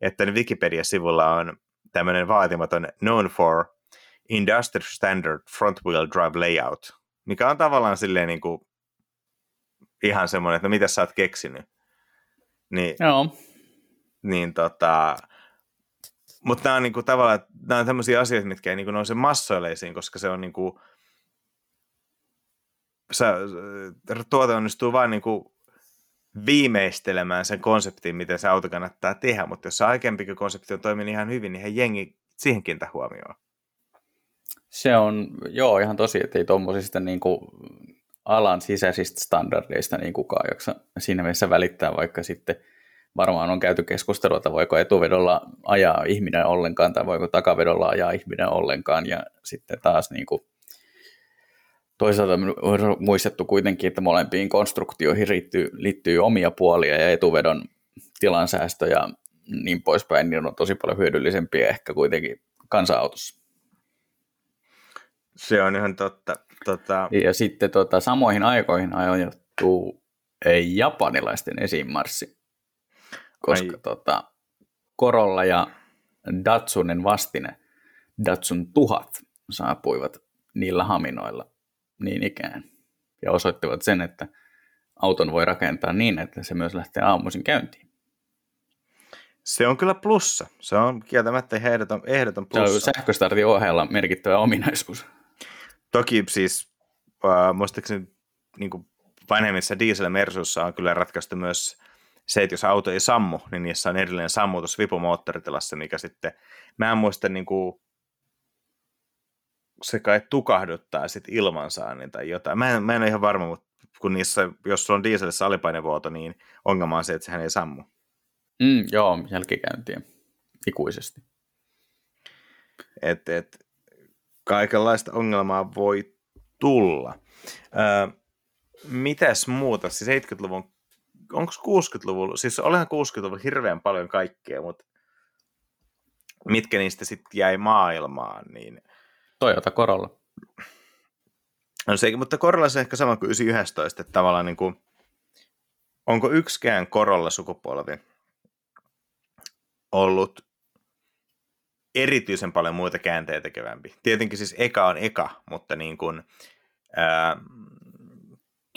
Että Wikipedia-sivulla on tämmöinen vaatimaton known for Industrial Standard Front Wheel Drive Layout, mikä on tavallaan silleen niin kuin ihan semmoinen, että no mitä sä oot keksinyt. Niin, Joo. niin tota, mutta nämä on niinku tavallaan, nämä on tämmöisiä asioita, mitkä ei niinku nouse massoille esiin, koska se on niinku, sä, tuote onnistuu vain niinku viimeistelemään sen konseptin, miten se auto kannattaa tehdä, mutta jos se aikempikin konsepti on toiminut ihan hyvin, niin jengi siihen kiinnittää huomioon. Se on, joo, ihan tosi, että ei tuommoisista niin kuin alan sisäisistä standardeista niin kukaan jaksa siinä mielessä välittää, vaikka sitten varmaan on käyty keskustelua, että voiko etuvedolla ajaa ihminen ollenkaan tai voiko takavedolla ajaa ihminen ollenkaan ja sitten taas niin kuin toisaalta on muistettu kuitenkin, että molempiin konstruktioihin liittyy, liittyy omia puolia ja etuvedon tilansäästö ja niin poispäin, niin on tosi paljon hyödyllisempiä ehkä kuitenkin kansa-autossa. Se on ihan totta. Tota... Ja sitten tota, samoihin aikoihin ajoittuu japanilaisten esimarssi, koska Ai. tota, Korolla ja Datsunen vastine, Datsun tuhat, saapuivat niillä haminoilla niin ikään. Ja osoittivat sen, että auton voi rakentaa niin, että se myös lähtee aamuisin käyntiin. Se on kyllä plussa. Se on kieltämättä ehdoton, ehdoton plussa. Se on sähköstartin ohella merkittävä ominaisuus. Toki siis äh, muistaakseni niin kuin vanhemmissa diesel Mersuissa on kyllä ratkaistu myös se, että jos auto ei sammu, niin niissä on erillinen sammutus vipumoottoritilassa, mikä sitten, mä en muista niin kuin, se kai tukahduttaa sit ilmansaannin tai jotain. Mä en, mä en ole ihan varma, mutta kun niissä, jos sulla on dieselissä alipainevuoto, niin ongelma on se, että sehän ei sammu. Mm, joo, jälkikäyntiä ikuisesti. Et, et, kaikenlaista ongelmaa voi tulla. Öö, mitäs muuta? Siis 70-luvun, onko 60-luvulla, siis olihan 60-luvulla hirveän paljon kaikkea, mutta mitkä niistä sitten jäi maailmaan, niin... Toyota Corolla. No se, mutta Corolla se ehkä sama kuin 911, että tavallaan niin kuin, onko yksikään Corolla sukupolvi ollut erityisen paljon muita käänteitä tekevämpi. Tietenkin siis eka on eka, mutta niin kuin, ää,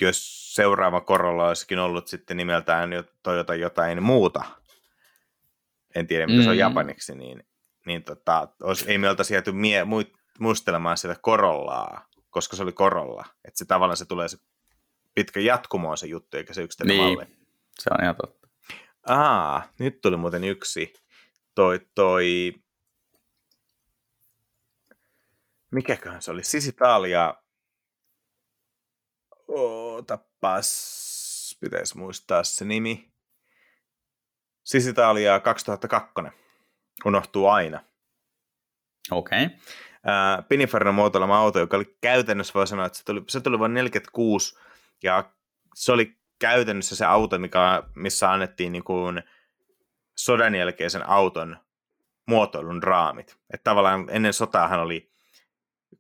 jos seuraava korolla olisikin ollut sitten nimeltään Toyota jotain muuta, en tiedä mitä se on mm. japaniksi, niin, niin tota, olisi, ei me oltaisi jääty mie, muistelemaan sitä korollaa, koska se oli korolla. Että se tavallaan se tulee se pitkä jatkumo se juttu, eikä se yksittäinen niin. malli. se on ihan totta. Aa, nyt tuli muuten yksi. Toi, toi mikäköhän se oli, Sisitalia, ootapas, pitäisi muistaa se nimi, Sisitalia 2002, unohtuu aina. Okei. Okay. Pininfarina muotoilema auto, joka oli käytännössä, voi sanoa, että se tuli, se tuli vuonna 46, ja se oli käytännössä se auto, mikä, missä annettiin niin kuin sodan jälkeisen auton muotoilun raamit. Että tavallaan ennen sotaahan oli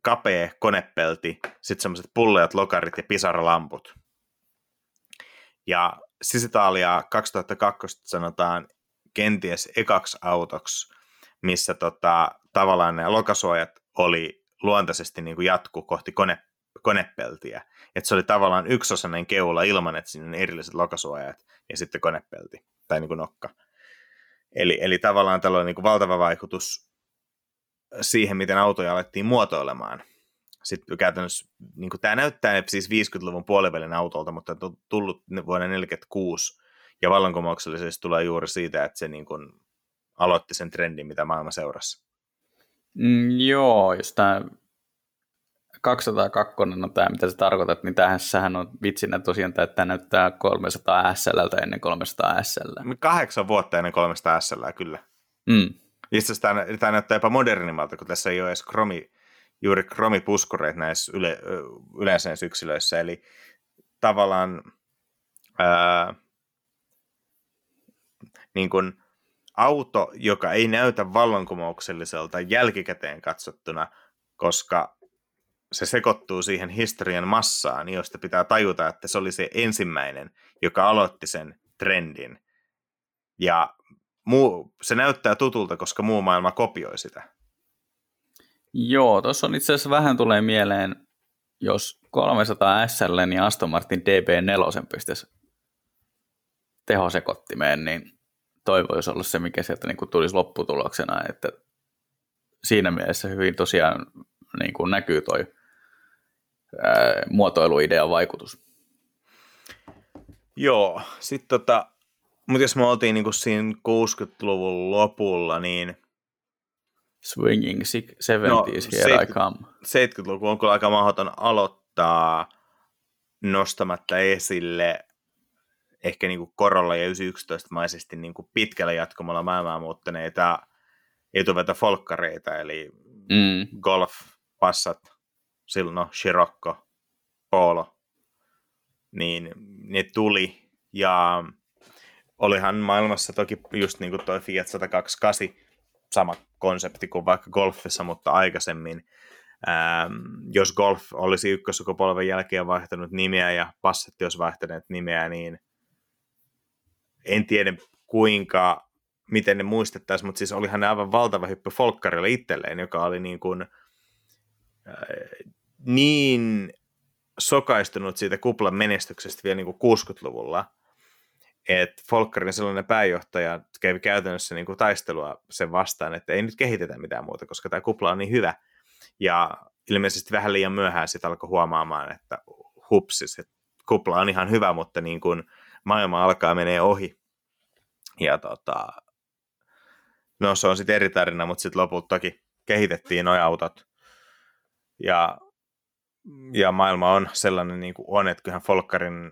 kapea konepelti, sitten semmoiset pulleat lokarit ja pisaralamput. Ja Sisitalia 2002 sanotaan kenties ekaksi autoksi, missä tota, tavallaan ne lokasuojat oli luontaisesti niin kuin jatku kohti kone, konepeltiä. Että se oli tavallaan yksiosainen keula ilman, että siinä on erilliset lokasuojat ja sitten konepelti tai niin kuin nokka. Eli, eli tavallaan tällainen niin kuin valtava vaikutus siihen, miten autoja alettiin muotoilemaan. Sitten käytännössä, niin kuin tämä näyttää siis 50-luvun puolivälin autolta, mutta on tullut vuonna 1946, ja vallankumouksellisesti tulee juuri siitä, että se niin kuin aloitti sen trendin, mitä maailma seurasi. Mm, joo, jos tämä 202 on tämä, mitä sä tarkoitat, niin tähän on vitsinä tosiaan, että tämä näyttää 300 SL ennen 300 SL. Kahdeksan vuotta ennen 300 SL, kyllä. Mm. Itse asiassa tämä, tämä näyttää jopa modernimmalta, kun tässä ei ole edes kromi, juuri kromipuskureita näissä yle, yleensä näissä yksilöissä. Eli tavallaan ää, niin kuin auto, joka ei näytä vallankumoukselliselta jälkikäteen katsottuna, koska se sekoittuu siihen historian massaan, josta pitää tajuta, että se oli se ensimmäinen, joka aloitti sen trendin. Ja muu, se näyttää tutulta, koska muu maailma kopioi sitä. Joo, tuossa on itse asiassa vähän tulee mieleen, jos 300 SL, niin Aston Martin DB4 pystyisi tehosekottimeen, niin toi voisi olla se, mikä sieltä niin kuin tulisi lopputuloksena, että siinä mielessä hyvin tosiaan niin kuin näkyy toi ää, muotoiluidean vaikutus. Joo, sitten tota, mutta jos me oltiin niin kuin siinä 60-luvun lopulla, niin Swinging 70s, no, here I come. 70-luku on kyllä aika mahdoton aloittaa nostamatta esille ehkä niin kuin korolla ja 911-maisesti niin kuin pitkällä jatkumalla maailmaa muuttaneita etuvetä folkkareita, eli mm. Golf, Passat, Silno, Scirocco, Polo, niin ne tuli ja olihan maailmassa toki just niin kuin toi Fiat 128 sama konsepti kuin vaikka golfissa, mutta aikaisemmin. Ähm, jos golf olisi ykkösukupolven jälkeen vaihtanut nimeä ja passetti olisi vaihtaneet nimeä, niin en tiedä kuinka, miten ne muistettaisiin, mutta siis olihan ne aivan valtava hyppy Folkkarille itselleen, joka oli niin kuin, äh, niin sokaistunut siitä kuplan menestyksestä vielä niin kuin 60-luvulla, että Folkkarin sellainen pääjohtaja kävi käytännössä niin kuin taistelua sen vastaan, että ei nyt kehitetä mitään muuta, koska tämä kupla on niin hyvä. Ja ilmeisesti vähän liian myöhään sitten alkoi huomaamaan, että hupsis, että kupla on ihan hyvä, mutta niin kuin maailma alkaa menee ohi. Ja tota, no se on sitten eri tarina, mutta sitten lopulta toki kehitettiin nuo autot. Ja, ja maailma on sellainen niin kuin on, että kyllähän Folkkarin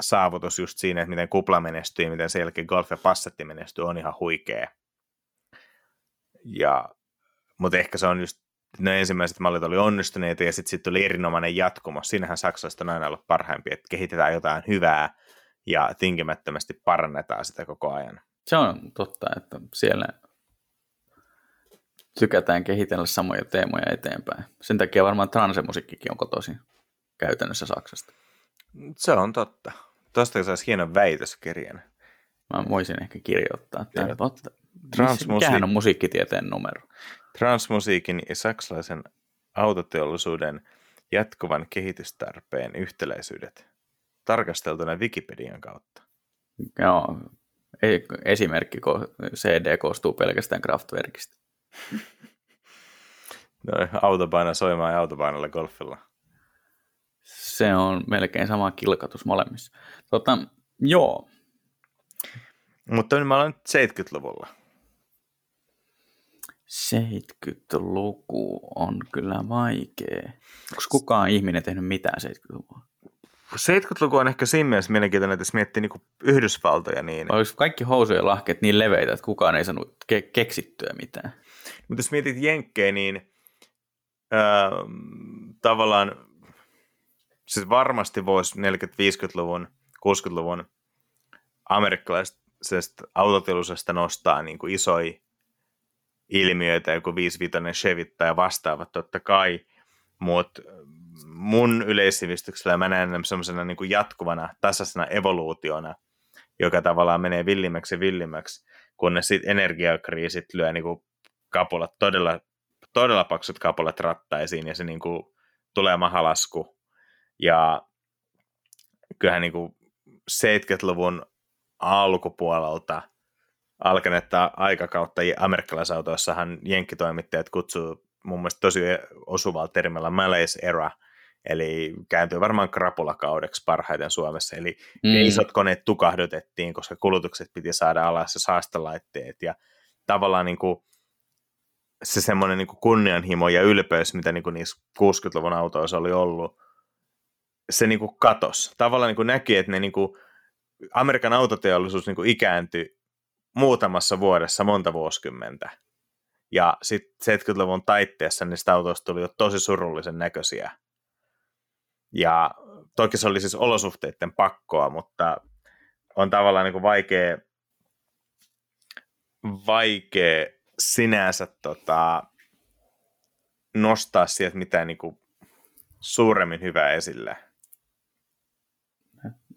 saavutus just siinä, että miten kupla menestyy, miten sen jälkeen golf ja passetti menestyy, on ihan huikea. Ja, mutta ehkä se on just, ne ensimmäiset mallit oli onnistuneita ja sitten sit tuli erinomainen jatkumo. Siinähän saksalaiset on aina ollut parhaimpia, että kehitetään jotain hyvää ja tinkimättömästi parannetaan sitä koko ajan. Se on totta, että siellä tykätään kehitellä samoja teemoja eteenpäin. Sen takia varmaan transemusiikkikin on kotoisin käytännössä Saksasta. Se on totta. Tuosta saisi hienon väitöskirjan. Mä voisin ehkä kirjoittaa tämän. Transmusiik- Mikähän on musiikkitieteen numero? Transmusiikin ja saksalaisen autoteollisuuden jatkuvan kehitystarpeen yhtäläisyydet tarkasteltuna Wikipedian kautta. Joo, esimerkki CD koostuu pelkästään Kraftwerkistä. no, autopaina soimaan ja autopainalla golfilla se on melkein sama kilkatus molemmissa. Tota, joo. Mutta nyt mä olen 70-luvulla. 70-luku on kyllä vaikea. Onko kukaan ihminen tehnyt mitään 70-luvulla? 70-luku on ehkä siinä mielessä mielenkiintoinen, että jos miettii niin Yhdysvaltoja, niin... Olisi kaikki housujen lahkeet niin leveitä, että kukaan ei saanut ke- keksittyä mitään. Mutta jos mietit Jenkkejä, niin öö, tavallaan siis varmasti voisi 40-50-luvun, 60-luvun amerikkalaisesta autoteollisuudesta nostaa niin kuin isoja ilmiöitä, joku 55 Chevy tai vastaavat totta kai, mutta mun yleissivistyksellä mä näen semmoisena niin kuin jatkuvana, tasaisena evoluutiona, joka tavallaan menee villimmäksi villimmäksi, kunnes sitten energiakriisit lyö niin kuin kapulat, todella, todella paksut kapulat rattaisiin ja se niin kuin tulee mahalasku. Ja kyllähän niin kuin 70-luvun alkupuolelta alkanetta aikakautta amerikkalaisautoissahan jenkkitoimittajat kutsuu mun mielestä tosi osuvalla termillä Malaise era, eli kääntyi varmaan krapulakaudeksi parhaiten Suomessa, eli mm. isot koneet tukahdutettiin, koska kulutukset piti saada alas ja saastelaitteet, ja tavallaan niin kuin se semmoinen niin kuin kunnianhimo ja ylpeys, mitä niin kuin niissä 60-luvun autoissa oli ollut, se niin kuin katos. Tavallaan niin kuin näki, että ne niin kuin, Amerikan autoteollisuus niin kuin ikääntyi muutamassa vuodessa monta vuosikymmentä. Ja sitten 70-luvun taitteessa niistä autoista tuli jo tosi surullisen näköisiä. Ja toki se oli siis olosuhteiden pakkoa, mutta on tavallaan niin kuin vaikea, vaikea sinänsä tota, nostaa sieltä mitään niin kuin suuremmin hyvä esille.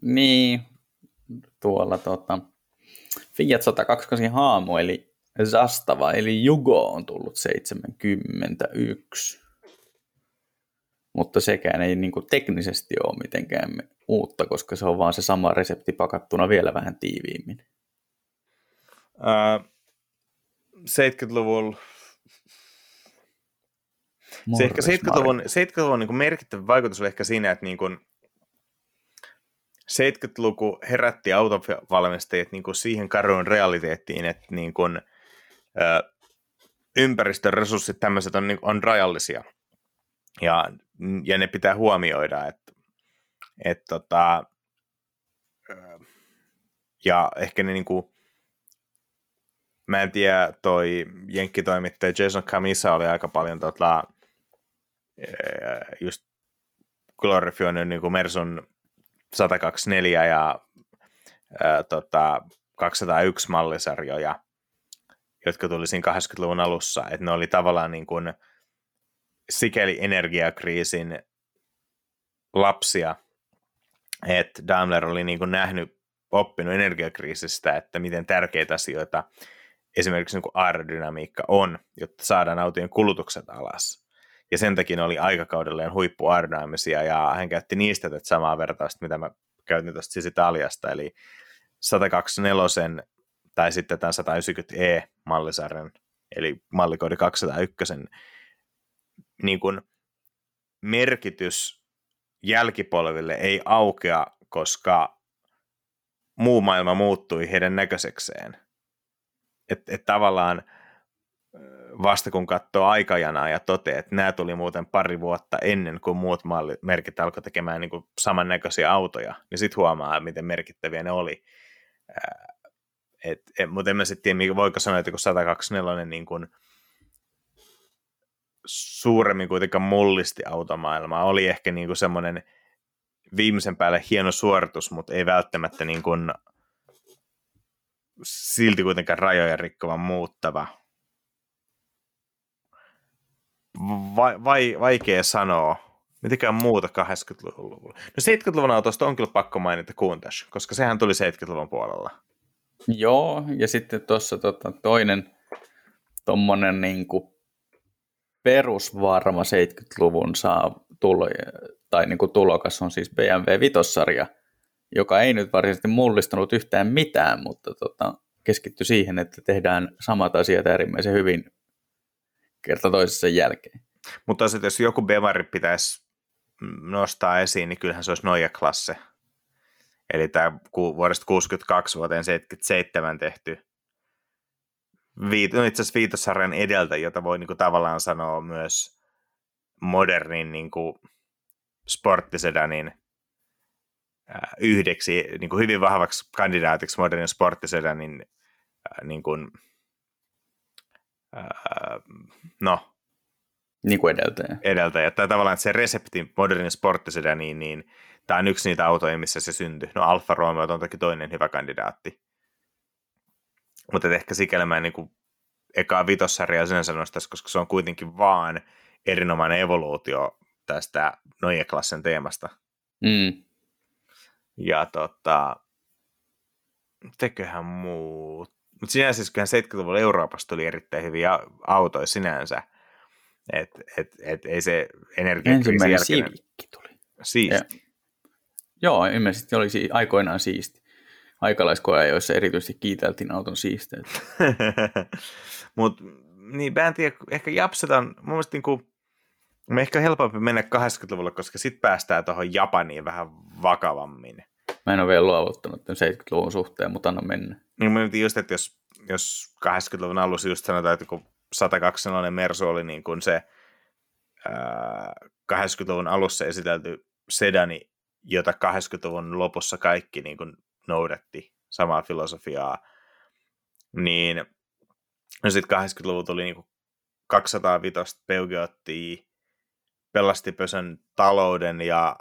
Niin, tuolla tota, Fiat 128 haamu, eli Zastava, eli Jugo on tullut 71. Mutta sekään ei niin kuin teknisesti ole mitenkään uutta, koska se on vaan se sama resepti pakattuna vielä vähän tiiviimmin. Uh, 70-luvulla se ehkä 70-luvun, 70-luvun niin merkittävä vaikutus oli ehkä siinä, että niin kuin 70-luku herätti autovalmistajat niin kuin siihen karuun realiteettiin, että niin kuin, ö, ympäristön resurssit tämmöiset on, niin, on rajallisia. Ja, ja ne pitää huomioida, että, että tota, ja ehkä ne niin kuin, mä en tiedä, toi jenkkitoimittaja Jason Camisa oli aika paljon tota, just glorifioinut niin kuin Mersun 124 ja ää, tota, 201 mallisarjoja, jotka tuli siinä 80-luvun alussa, että ne oli tavallaan niin kuin sikeli energiakriisin lapsia, että Daimler oli niin kuin nähnyt, oppinut energiakriisistä, että miten tärkeitä asioita esimerkiksi niin aerodynamiikka on, jotta saadaan autojen kulutukset alas. Ja sen takia oli aikakaudelleen huippuarnaamisia, ja hän käytti niistä tätä samaa vertausta, mitä mä käytin tuosta siis Italiasta, eli 124 tai sitten tämän 190E-mallisarjan, eli mallikoodi 201, niin kuin merkitys jälkipolville ei aukea, koska muu maailma muuttui heidän näköisekseen. Että et tavallaan vasta kun katsoo aikajanaa ja toteaa, että nämä tuli muuten pari vuotta ennen kuin muut merkit alkoi tekemään niin kuin samannäköisiä autoja, niin sitten huomaa, miten merkittäviä ne oli. Et, et, mutta en mä sitten tiedä, voiko sanoa, että kun 124 niin kuin suuremmin kuitenkaan mullisti automaailmaa, oli ehkä niin kuin semmoinen viimeisen päälle hieno suoritus, mutta ei välttämättä niin kuin silti kuitenkaan rajoja rikkova muuttava vai, vai, vaikea sanoa. Mitenkään muuta 80-luvulla. No 70-luvun autosta on kyllä pakko mainita Countach, koska sehän tuli 70-luvun puolella. Joo, ja sitten tuossa tota, toinen tuommoinen niin perusvarma 70-luvun saa tulo, tai niin kuin tulokas on siis BMW Vitossarja, joka ei nyt varsinaisesti mullistanut yhtään mitään, mutta tota, keskittyi siihen, että tehdään samat asiat äärimmäisen hyvin kerta toisessa jälkeen. Mutta sitten jos joku Bemari pitäisi nostaa esiin, niin kyllähän se olisi Noja-klasse. Eli tämä vuodesta 62 vuoteen 77 tehty viit, no itse asiassa viitosarjan edeltä, jota voi niinku tavallaan sanoa myös modernin niinku sporttisedanin äh, yhdeksi niinku hyvin vahvaksi kandidaatiksi modernin sporttisedanin äh, niinku, no, niin kuin edeltäjä. Edeltäjä. Tai tavallaan että se resepti modernin sporttisedä, niin, niin tämä on yksi niitä autoja, missä se syntyi. No Alfa Romeo on toki toinen hyvä kandidaatti. Mutta ehkä sikäli mä en niin ekaa vitossarjaa sinänsä nostaisi, koska se on kuitenkin vaan erinomainen evoluutio tästä Noje-klassen teemasta. Mm. Ja tota, teköhän muut mutta sinänsä siis kyllähän 70-luvulla Euroopassa tuli erittäin hyviä autoja sinänsä. Et, et, et, ei se energiakriisi Ensimmäinen jälkeen... tuli. Siisti. Ja, joo, ilmeisesti oli aikoinaan siisti. Aikalaiskoja, joissa erityisesti kiiteltiin auton siisteitä. Mutta niin, mä en tiedä, ehkä japsetaan, mun mielestä niin kuin, me ehkä helpompi mennä 80-luvulle, koska sitten päästään tuohon Japaniin vähän vakavammin. Mä en ole vielä luovuttanut 70-luvun suhteen, mutta anna mennä. Niin mä just, että jos, jos 80-luvun alussa just sanotaan, että kun 102 Mersu oli niin kuin se ää, 80-luvun alussa esitelty sedani, jota 80-luvun lopussa kaikki niin kuin noudatti samaa filosofiaa, niin no sitten 80-luvun tuli niin kuin 205 Peugeotia, pelasti Pösön talouden ja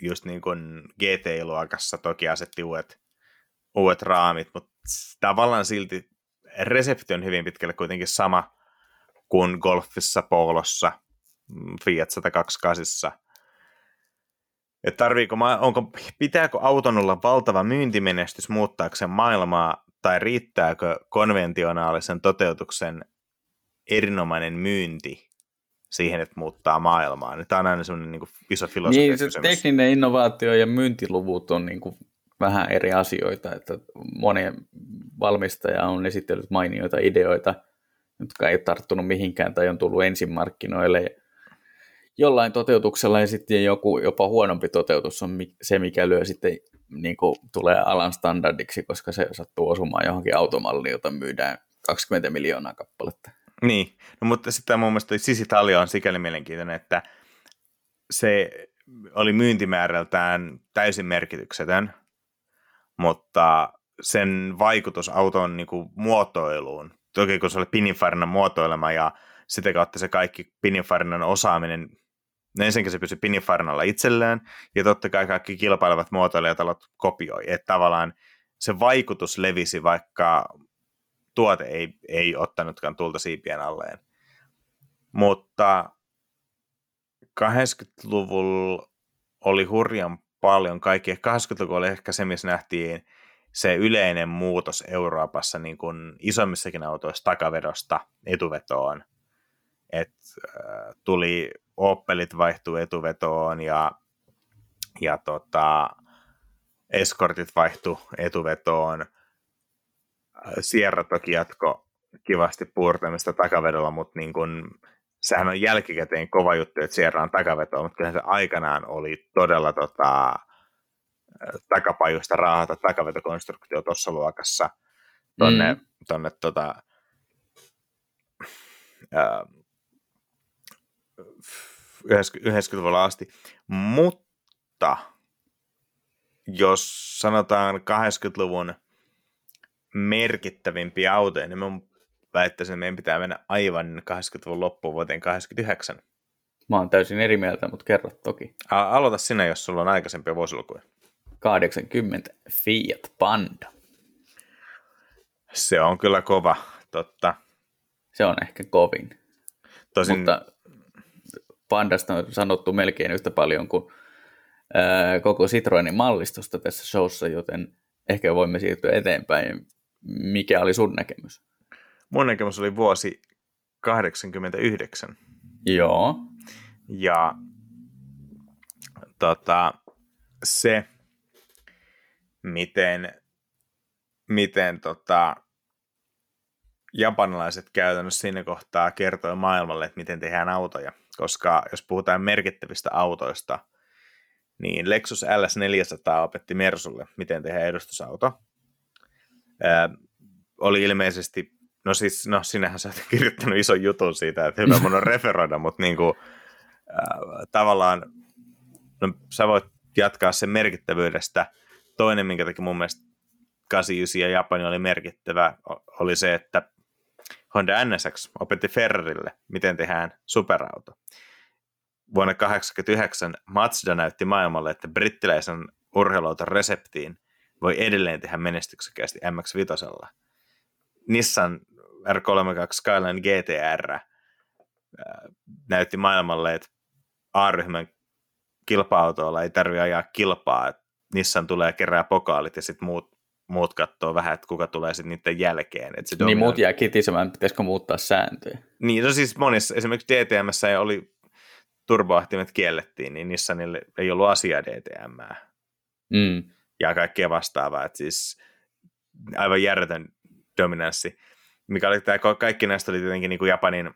just niin kuin GT-luokassa toki asetti uudet, uudet raamit, mutta tavallaan silti resepti on hyvin pitkälle kuitenkin sama kuin golfissa, polossa, Fiat 128. Et tarviiko, onko, pitääkö auton olla valtava myyntimenestys muuttaakseen maailmaa, tai riittääkö konventionaalisen toteutuksen erinomainen myynti siihen, että muuttaa maailmaa? Tämä on aina semmoinen niin iso filosofia niin, se tekninen innovaatio ja myyntiluvut on niin kuin vähän eri asioita, että moni valmistaja on esitellyt mainioita ideoita, jotka ei ole tarttunut mihinkään tai on tullut ensin markkinoille jollain toteutuksella ja sitten joku jopa huonompi toteutus on se, mikä lyö sitten niin kuin tulee alan standardiksi, koska se sattuu osumaan johonkin automalliin, jota myydään 20 miljoonaa kappaletta. Niin, no, mutta sitten mun mielestä Sisi Talio on sikäli mielenkiintoinen, että se oli myyntimäärältään täysin merkityksetön, mutta sen vaikutus auton niin kuin, muotoiluun, toki kun se oli Pininfarinan muotoilema ja sitä kautta se kaikki Pininfarinan osaaminen, no ensinnäkin se pysyi Pininfarinalla itselleen, ja totta kai kaikki kilpailevat muotoilijat kopioi, että tavallaan se vaikutus levisi, vaikka tuote ei, ei ottanutkaan tulta siipien alleen. Mutta 80-luvulla oli hurjan paljon kaikki. 80-luvulla oli ehkä se, missä nähtiin se yleinen muutos Euroopassa niin kuin isommissakin autoissa takavedosta etuvetoon. Et, äh, tuli Opelit vaihtuu etuvetoon ja, ja tota, Eskortit vaihtu etuvetoon. Sierra toki jatko kivasti puurtamista takavedolla, mutta niin kun, sehän on jälkikäteen kova juttu, että Sierra on takavetoa, mutta kyllä se aikanaan oli todella tota, takapajuista raahata takavetokonstruktio tuossa luokassa tonne, mm. tonne tota, ää, 90-luvulla asti. Mutta jos sanotaan 80-luvun merkittävimpiä autoja, niin mä väittäisin, että meidän pitää mennä aivan 80-luvun loppuun vuoteen 89. Mä oon täysin eri mieltä, mutta kerro toki. Aloita sinä, jos sulla on aikaisempia vuosilukuja. 80 Fiat Panda. Se on kyllä kova, totta. Se on ehkä kovin. Tosin... Mutta Pandasta on sanottu melkein yhtä paljon kuin ää, koko Citroenin mallistosta tässä showssa, joten ehkä voimme siirtyä eteenpäin. Mikä oli sun näkemys? Mun näkemys oli vuosi 89. Joo. Ja tota, se, miten, miten tota, japanilaiset käytännössä siinä kohtaa kertoi maailmalle, että miten tehdään autoja. Koska jos puhutaan merkittävistä autoista, niin Lexus LS400 opetti Mersulle, miten tehdään edustusauto. Ää, oli ilmeisesti, no siis, no sinähän sä oot kirjoittanut ison jutun siitä, että hyvä mun on referoida, mutta niin kuin, ää, tavallaan, no sä voit jatkaa sen merkittävyydestä. Toinen, minkä takia mun mielestä 89 ja Japani oli merkittävä, oli se, että Honda NSX opetti Ferrarille, miten tehdään superauto. Vuonna 1989 Mazda näytti maailmalle, että brittiläisen urheiluauton reseptiin voi edelleen tehdä menestyksekkäästi MX-5. Nissan R32 Skyline GTR näytti maailmalle, että A-ryhmän kilpa-autoilla ei tarvitse ajaa kilpaa, Nissan tulee kerää pokaalit ja sitten muut muut katsoo vähän, että kuka tulee sitten niiden jälkeen. Että se niin dominant... muut jää kitisemään, pitäisikö muuttaa sääntöjä? Niin, no siis monissa, esimerkiksi DTMssä oli turboahtimet kiellettiin, niin Nissanille ei ollut asiaa DTM. Mm. Ja kaikkea vastaavaa, että siis aivan järjetön dominanssi. Mikä oli tämä, kaikki näistä oli tietenkin niin kuin Japanin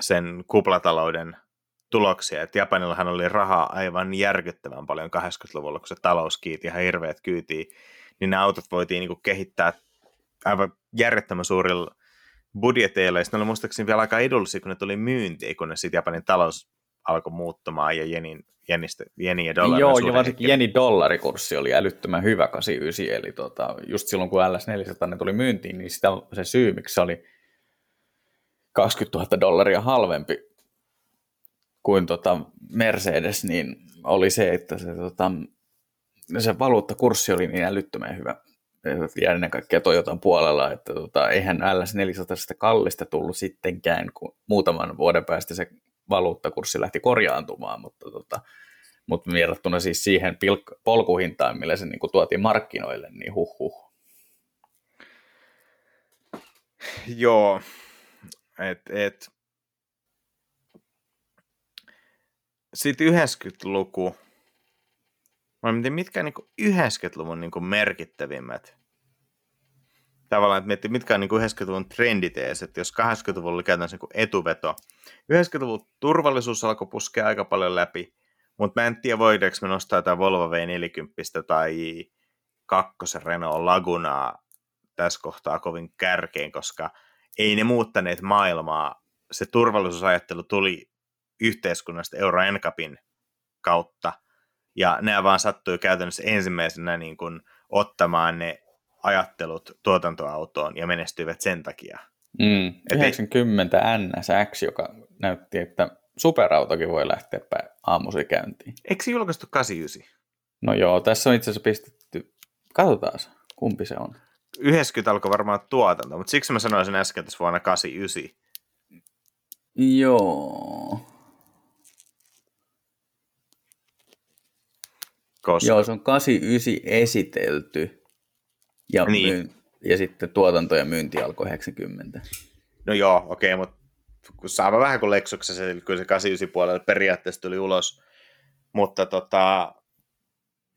sen kuplatalouden tuloksia, että Japanillahan oli rahaa aivan järkyttävän paljon 80-luvulla, kun se talous kiiti ihan hirveät kyytiin, niin nämä autot voitiin niin kuin kehittää aivan järjettömän suurilla budjeteilla, ja sitten ne oli muistaakseni vielä aika edullisia, kun ne tuli myyntiin, kun ne sitten Japanin talous alkoi muuttumaan ja jenin, jenistä, jeni ja dollari. Joo, ja varsinkin jeni dollarikurssi oli älyttömän hyvä 89, eli tota, just silloin kun LS400 ne tuli myyntiin, niin sitä, se syy, miksi se oli 20 000 dollaria halvempi kuin tota Mercedes, niin oli se, että se, tota, se valuuttakurssi oli niin älyttömän hyvä. Ja ennen kaikkea Toyotan puolella, että tota, eihän LS400 sitä kallista tullut sittenkään, kun muutaman vuoden päästä se valuuttakurssi lähti korjaantumaan, mutta tota, mutta verrattuna siis siihen pilk- polkuhintaan, millä se niin kuin tuotiin markkinoille, niin huh huh. Joo, et, et. Sitten 90-luku. Mä mietin, mitkä on niin 90-luvun niin merkittävimmät tavallaan, että miettii, mitkä on niin 90-luvun trenditees, että jos 80-luvulla oli käytännössä niin etuveto. 90-luvun turvallisuus alkoi puskea aika paljon läpi, mutta mä en tiedä, voidaanko me nostaa jotain Volvo V40 tai kakkosen Renault Lagunaa tässä kohtaa kovin kärkeen, koska ei ne muuttaneet maailmaa. Se turvallisuusajattelu tuli yhteiskunnasta Euro NCAPin kautta, ja nämä vaan sattui käytännössä ensimmäisenä niin kuin ottamaan ne ajattelut tuotantoautoon ja menestyivät sen takia. Mm, 90 ei... NSX, joka näytti, että superautokin voi lähteä aamuisin käyntiin. Eikö se julkaistu 89? No joo, tässä on itse asiassa pistetty, katsotaan kumpi se on. 90 alkoi varmaan tuotanto, mutta siksi mä sanoisin äsken tässä vuonna 89. Joo. Koska... Joo, se on 89 esitelty. Ja, niin. myy- ja sitten tuotanto ja myynti alkoi 90. No joo, okei, okay, mutta kun saava vähän kuin Lexuksessa, se, kyllä se 89 puolelle periaatteessa tuli ulos. Mutta tota,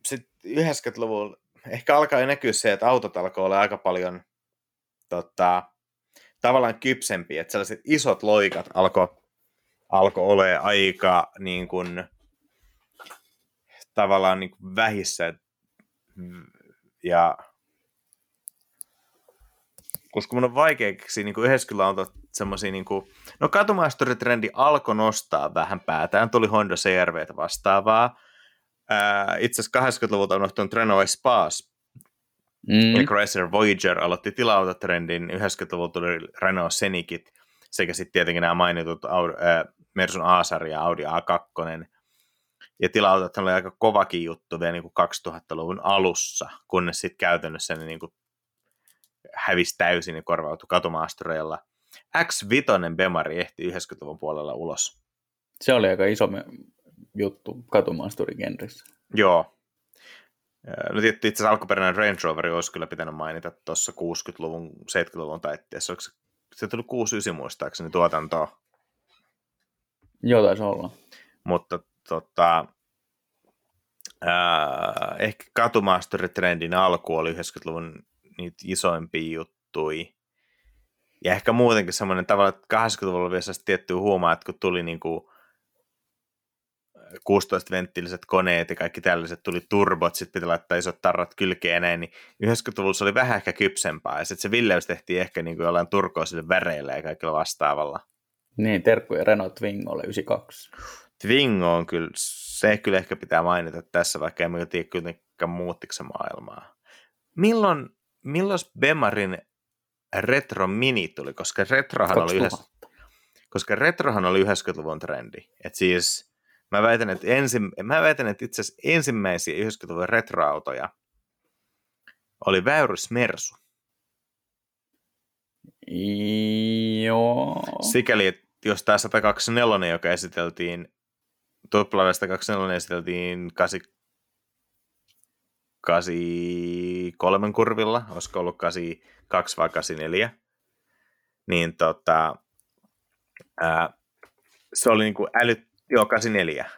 sitten 90-luvulla ehkä alkaa jo näkyä se, että autot alkoi olla aika paljon tota, tavallaan kypsempiä, että sellaiset isot loikat alkoi alko olemaan aika niin kuin, tavallaan niin kuin vähissä ja koska mun on vaikea keksiä niin 90 semmoisia, niin kuin, no katumaasturi-trendi alkoi nostaa vähän päätään, tuli Honda CRVtä vastaavaa. Ää, itse asiassa 80-luvulta on unohtunut Renault Espace, mm. ja Chrysler Voyager aloitti tilautotrendin, 90-luvulla tuli Renault Senikit, sekä sitten tietenkin nämä mainitut Audi, äh, Mersun A-sarja ja Audi A2, ja tilautot oli aika kovakin juttu vielä niin kuin 2000-luvun alussa, kunnes sitten käytännössä ne niin kuin hävisi täysin ja korvautui katumaastureilla. X5 Bemari ehti 90-luvun puolella ulos. Se oli aika iso juttu katumaasturigenrissä. Joo. No tietysti itse asiassa alkuperäinen Range Rover olisi kyllä pitänyt mainita tuossa 60-luvun, 70-luvun taitteessa. Oliko se, se tuli 69 muistaakseni tuotantoa? Joo, taisi olla. Mutta tota, äh, ehkä katumaasturitrendin alku oli 90-luvun niitä isoimpia juttui. Ja ehkä muutenkin semmoinen tavalla, että 80-luvulla vielä tiettyä huomaa, että kun tuli niin kuin 16-venttiiliset koneet ja kaikki tällaiset, tuli turbot, sitten piti laittaa isot tarrat kylkeen näin, niin 90-luvulla se oli vähän ehkä kypsempää, ja sitten se villeys tehtiin ehkä niin kuin jollain turkoisille väreillä ja kaikilla vastaavalla. Niin, terkkuja Renault Twingolle 92. Twingo on kyllä, se kyllä ehkä pitää mainita tässä, vaikka emme tiedä kyllä muuttiko se maailmaa. Milloin milloin Bemarin Retro Mini tuli, koska Retrohan oli, yhdessä, koska Retrohan oli 90-luvun trendi. Et siis mä väitän, että, ensi, mä väitän, että itse asiassa ensimmäisiä 90-luvun retroautoja oli Väyrys Mersu. Joo. Sikäli, että jos tämä 124, joka esiteltiin, Tuplav 124 esiteltiin 83 kurvilla, olisiko ollut 82 vai 84, niin tota, ää, se oli niinku äly, joo 84,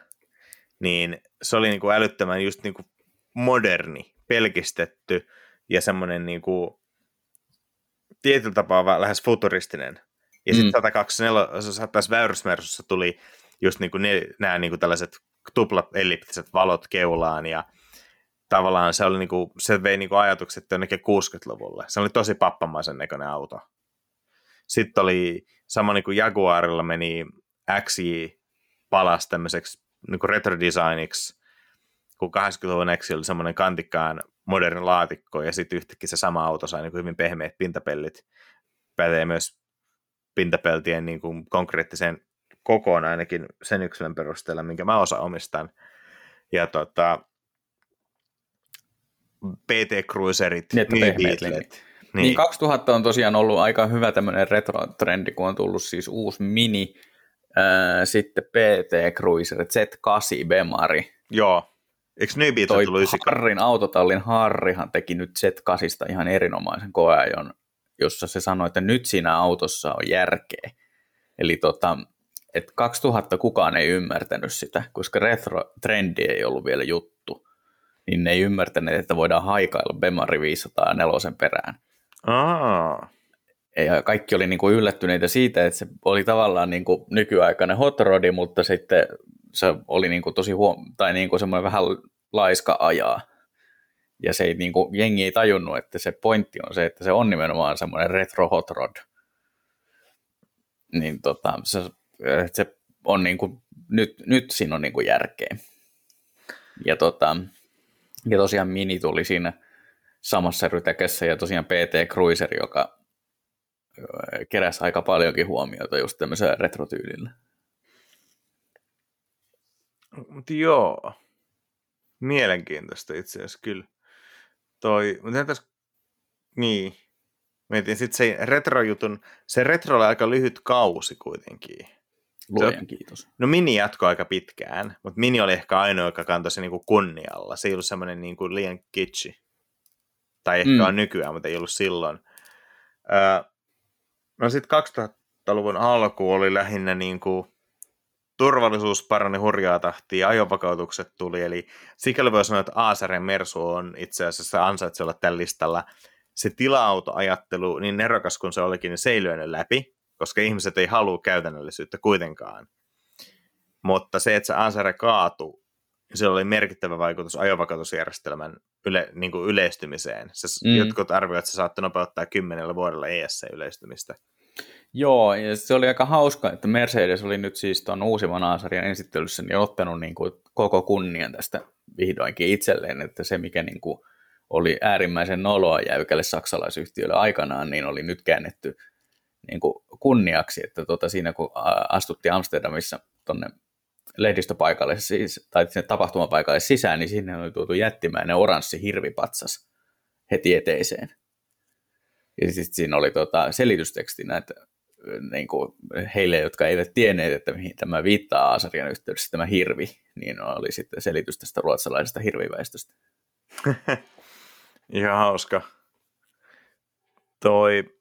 niin se oli niinku älyttömän just niinku moderni, pelkistetty ja semmoinen niinku tietyllä tapaa lähes futuristinen. Ja sitten mm. 124, tässä Väyrysmersussa tuli just niinku ne, nämä niinku tällaiset tuplat elliptiset valot keulaan ja tavallaan se, oli niinku, se vei niinku ajatukset jonnekin 60-luvulle. Se oli tosi pappamaisen näköinen auto. Sitten oli sama niin kuin Jaguarilla meni XJ palas tämmöiseksi niin kuin retrodesigniksi, kun 80-luvun X oli semmoinen kantikkaan moderni laatikko, ja sitten yhtäkkiä se sama auto sai niin kuin hyvin pehmeät pintapellit. Pätee myös pintapeltien niin kuin konkreettiseen kokoon ainakin sen yksilön perusteella, minkä mä osa omistan. Ja tota, PT Cruiserit, niin, niin. niin 2000 on tosiaan ollut aika hyvä tämmöinen retro-trendi, kun on tullut siis uusi Mini, äh, sitten PT Cruiser, Z8 Bemari, Joo. Eikö Beetle Toi tullut 98? Harrin autotallin Harrihan teki nyt Z8 ihan erinomaisen koeajon, jossa se sanoi, että nyt siinä autossa on järkeä. Eli tota, että 2000 kukaan ei ymmärtänyt sitä, koska retro-trendi ei ollut vielä juttu, niin ne ei ymmärtäneet, että voidaan haikailla Bemari 504 perään. Aa. Ja kaikki oli niin kuin yllättyneitä siitä, että se oli tavallaan niin kuin nykyaikainen hot rodi, mutta sitten se oli niin kuin tosi huom- tai niin kuin semmoinen vähän laiska ajaa. Ja se ei, niin kuin, jengi ei tajunnut, että se pointti on se, että se on nimenomaan semmoinen retro hot rod. Niin tota, se, se on niin kuin, nyt, nyt siinä on niin kuin järkeä. Ja, tota, ja tosiaan Mini tuli siinä samassa rytäkässä ja tosiaan PT Cruiser, joka ö, keräsi aika paljonkin huomiota just tämmöisellä retrotyylillä. Mutta joo, mielenkiintoista itse asiassa kyllä. Toi, mutta entäs, niin, mietin sitten se retrojutun, se retro oli aika lyhyt kausi kuitenkin. Luojan kiitos. No Mini jatkoi aika pitkään, mutta Mini oli ehkä ainoa, joka kantoi se niinku kunnialla. Se ei ollut semmoinen niinku liian kitsi. Tai ehkä Mm. on nykyään, mutta ei ollut silloin. Öö, no sitten 2000-luvun alku oli lähinnä niinku turvallisuus parani hurjaa tahtia, ajovakautukset tuli, eli sikäli voi sanoa, että Aasaren Mersu on itse asiassa ansaitsee olla tällä listalla. Se tila-autoajattelu, niin nerokas kuin se olikin, niin se ei lyönyt läpi, koska ihmiset ei halua käytännöllisyyttä kuitenkaan. Mutta se, että se Ansare kaatui, sillä oli merkittävä vaikutus ajovakautusjärjestelmän yle, niin kuin yleistymiseen. Se, Mm. Jotkut arvioivat, että se saattoi nopeuttaa kymmenellä vuodella ESC-yleistymistä. Joo, ja se oli aika hauska, että Mercedes oli nyt siis tuon uusimman A-sarjan esittelyssä niin ottanut niin kuin koko kunnian tästä vihdoinkin itselleen, että se mikä niin kuin oli äärimmäisen noloa jäykälle saksalaisyhtiölle aikanaan, niin oli nyt käännetty niin kuin kunniaksi, että tota siinä kun astuttiin Amsterdamissa tuonne lehdistöpaikalle siis, tai sinne tapahtumapaikalle sisään, niin sinne oli tuotu jättimäinen oranssi hirvipatsas heti eteiseen. Ja sitten siinä oli tota selitystekstinä, että niin kuin heille, jotka eivät tienneet, että mihin tämä viittaa Aasarjan yhteydessä, tämä hirvi, niin oli sitten selitys tästä ruotsalaisesta hirviväestöstä. Ihan hauska. Toi...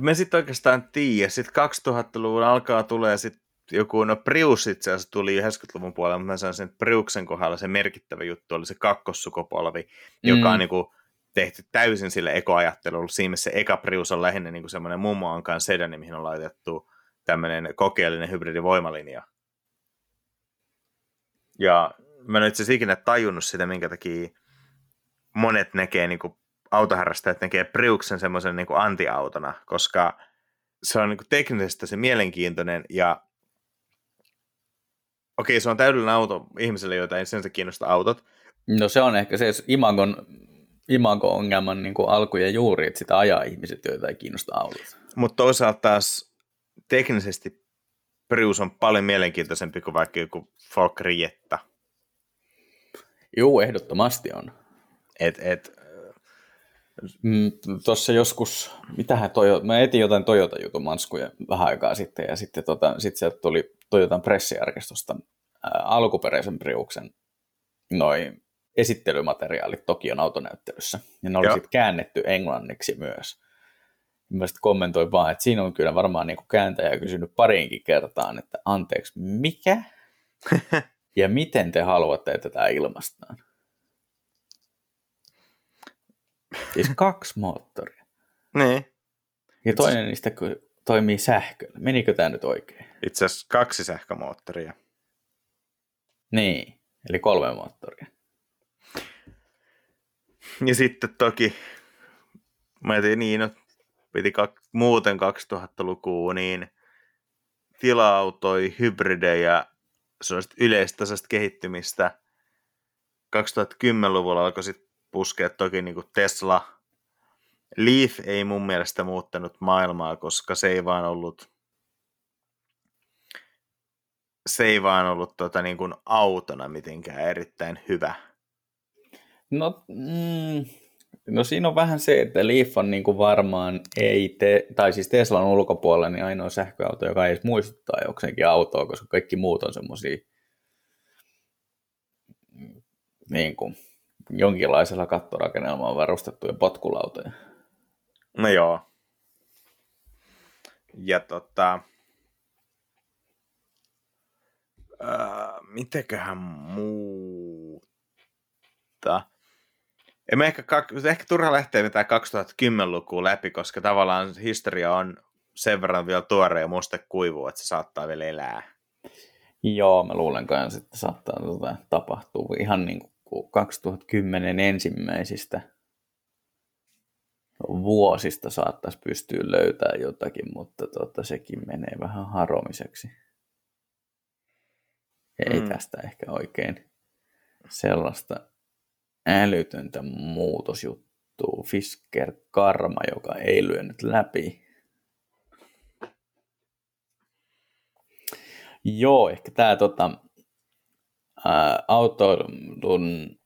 Me sitten oikeastaan tiedä. Sitten 2000-luvun alkaa tulee sitten joku, no Prius itse asiassa tuli 90-luvun puolella, mutta mä sanoisin, että Priuksen kohdalla se merkittävä juttu oli se kakkossukupolvi, mm. joka on niin kuin tehty täysin sille ekoajattelulle. Siinä missä se eka Prius on lähinnä niin semmoinen mummoan kanssa sedani, mihin on laitettu tämmöinen kokeellinen hybridivoimalinja. Ja mä en itse asiassa ikinä tajunnut sitä, minkä takia monet näkee, niin kuin autoharrastajat näkee Priuksen semmoisen niin antiautona, koska se on niin kuin teknisesti se mielenkiintoinen ja okei, se on täydellinen auto ihmiselle, joita ei sen kiinnosta autot. No se on ehkä se imagon, imago-ongelman niin kuin alku ja juuri, että sitä ajaa ihmiset, joita ei kiinnosta autot. Mutta toisaalta taas teknisesti Prius on paljon mielenkiintoisempi kuin vaikka joku Volker Jetta. Juu, ehdottomasti on. Et, et, Tuossa joskus, mitähän Toyota, mä etin jotain Toyota-jutun manskuja vähän aikaa sitten, ja sitten tota, sit sieltä tuli Toyotan pressiarkistosta ää, alkuperäisen Priuksen noin esittelymateriaalit Tokion autonäyttelyssä, ja ne oli sitten käännetty englanniksi myös. Mä sitten kommentoin vaan, että siinä on kyllä varmaan niin kääntäjä kysynyt pariinkin kertaan, että anteeksi, mikä? ja miten te haluatte, että tämä ilmaistaan? Siis kaksi moottoria. niin. Ja toinen niistä toimii sähköllä. Menikö tämä nyt oikein? Itse asiassa kaksi sähkömoottoria. Niin, eli kolme moottoria. Ja sitten toki, mä tein niin, no, piti kak, muuten 2000-lukua, niin tila-autoi, hybridejä, sellaista yleistasaista kehittymistä. 2010-luvulla alkoi sitten puskea toki niin kuin Tesla. Leaf ei mun mielestä muuttanut maailmaa, koska se ei vaan ollut se ei vaan ollut tota, niin kuin autona mitenkään erittäin hyvä. No, mm, No siinä on vähän se, että Leaf on niin kuin varmaan ei, te, tai siis Teslan ulkopuolella, niin ainoa sähköauto, joka ei edes muistuttaa jokseenkin autoa, koska kaikki muut on semmoisia niin kuin, jonkinlaisella kattorakennelmalla varustettuja potkulautoja. No joo. Ja tota, äh, mitenköhän muuta? En ehkä, ehkä turha lähteä mitään 2010-lukua läpi, koska tavallaan historia on sen verran vielä tuore ja muste kuivu, että se saattaa vielä elää. Joo, mä luulen kanssa, että saattaa tota, tapahtua ihan niin kuin 2010 ensimmäisistä vuosista saattaisi pystyä löytämään jotakin, mutta tota, sekin menee vähän haromiseksi. Ei mm. tästä ehkä oikein sellaista älytöntä muutosjuttua. Fisker Karma, joka ei lyönyt läpi. Joo, ehkä tämä tota, autoilun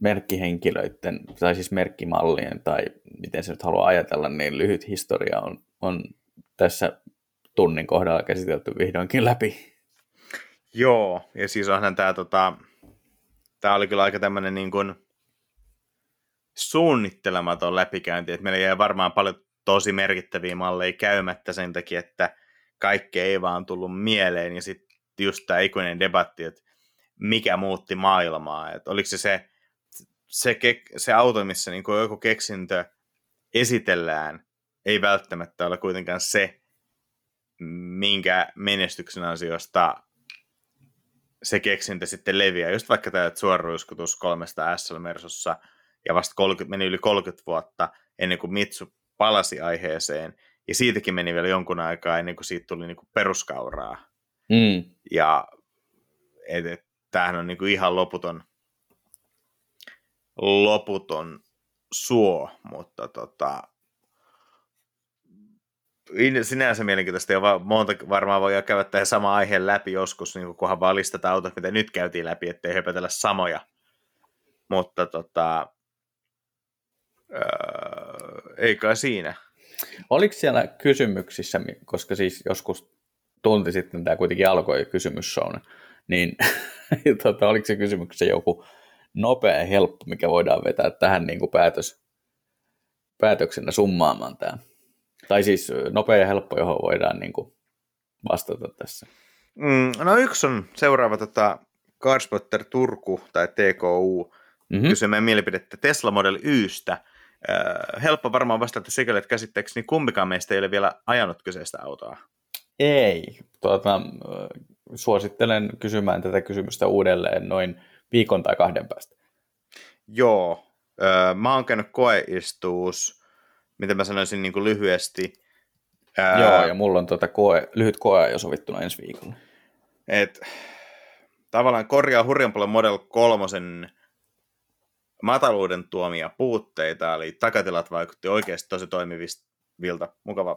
merkkihenkilöiden, tai siis merkkimallien, tai miten se nyt haluaa ajatella, niin lyhyt historia on, on tässä tunnin kohdalla käsitelty vihdoinkin läpi. Joo, ja siis onhan tämä, tota, tämä oli kyllä aika tämmöinen niin kuin suunnittelematon läpikäynti, että meillä jäi varmaan paljon tosi merkittäviä malleja käymättä sen takia, että kaikki ei vaan tullut mieleen, ja sitten just tämä ikuinen debatti, että mikä muutti maailmaa, että oliko se se se, ke, se auto, missä niin kuin joku keksintö esitellään, ei välttämättä ole kuitenkaan se, minkä menestyksen ansiosta se keksintö sitten leviää. Just vaikka tämä suoruiskutus kolmesta SL Mersussa, ja vasta 30, meni yli 30 vuotta ennen kuin Mitsu palasi aiheeseen, ja siitäkin meni vielä jonkun aikaa ennen kuin siitä tuli niin kuin peruskauraa. Mm. Ja et, et, tämähän on niin kuin ihan loputon loputon suo, mutta tota, sinänsä mielenkiintoista ja monta varmaan voi käydä tähän sama aiheen läpi joskus, niin kunhan vaan listata autot, mitä nyt käytiin läpi, ettei höpötellä samoja. Mutta tota, öö, ei kai siinä. Oliko siellä kysymyksissä, koska siis joskus tunti sitten tämä kuitenkin alkoi kysymysshown, niin tota, oliko se kysymyksessä joku nopea ja helppo, mikä voidaan vetää tähän niin kuin päätös, päätöksenä summaamaan tämä. Tai siis nopea ja helppo, johon voidaan niin kuin vastata tässä. Mm, no yksi on seuraava tota, Carspotter Turku tai TKU mm-hmm. kysymään mielipidettä Tesla Model Ystä. Äh, helppo varmaan vastata sikäli, että käsittääkseni kumpikaan meistä ei ole vielä ajanut kyseistä autoa. Ei. Tuota, suosittelen kysymään tätä kysymystä uudelleen noin viikon tai kahden päästä. Joo, öö, mä oon käynyt koeistuus, miten mä sanoisin niin kuin lyhyesti. Öö, Joo, ja mulla on tuota koe, lyhyt koe jo sovittuna ensi viikolla. Et, tavallaan korjaa hurjan paljon Model 3 mataluuden tuomia puutteita, eli takatilat vaikutti oikeasti tosi toimivilta, mukava,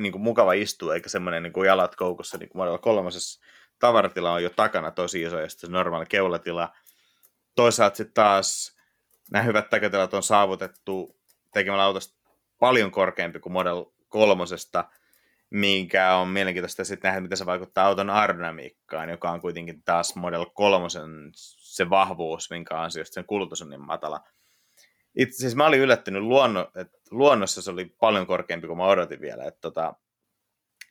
niin kuin mukava istua, eikä semmoinen niin kuin jalat koukussa niin kuin 3 tavaratila on jo takana tosi iso, ja sitten se normaali keulatila. Toisaalta sitten taas nämä hyvät takatilat on saavutettu tekemällä autosta paljon korkeampi kuin Model kolmosesta, minkä on mielenkiintoista sitten nähdä, miten se vaikuttaa auton aerodynamiikkaan, joka on kuitenkin taas Model kolmosen se vahvuus, minkä ansiosta sen kulutus on niin matala. Itse siis mä olin yllättynyt, luonno, että luonnossa se oli paljon korkeampi kuin mä odotin vielä. Että tota,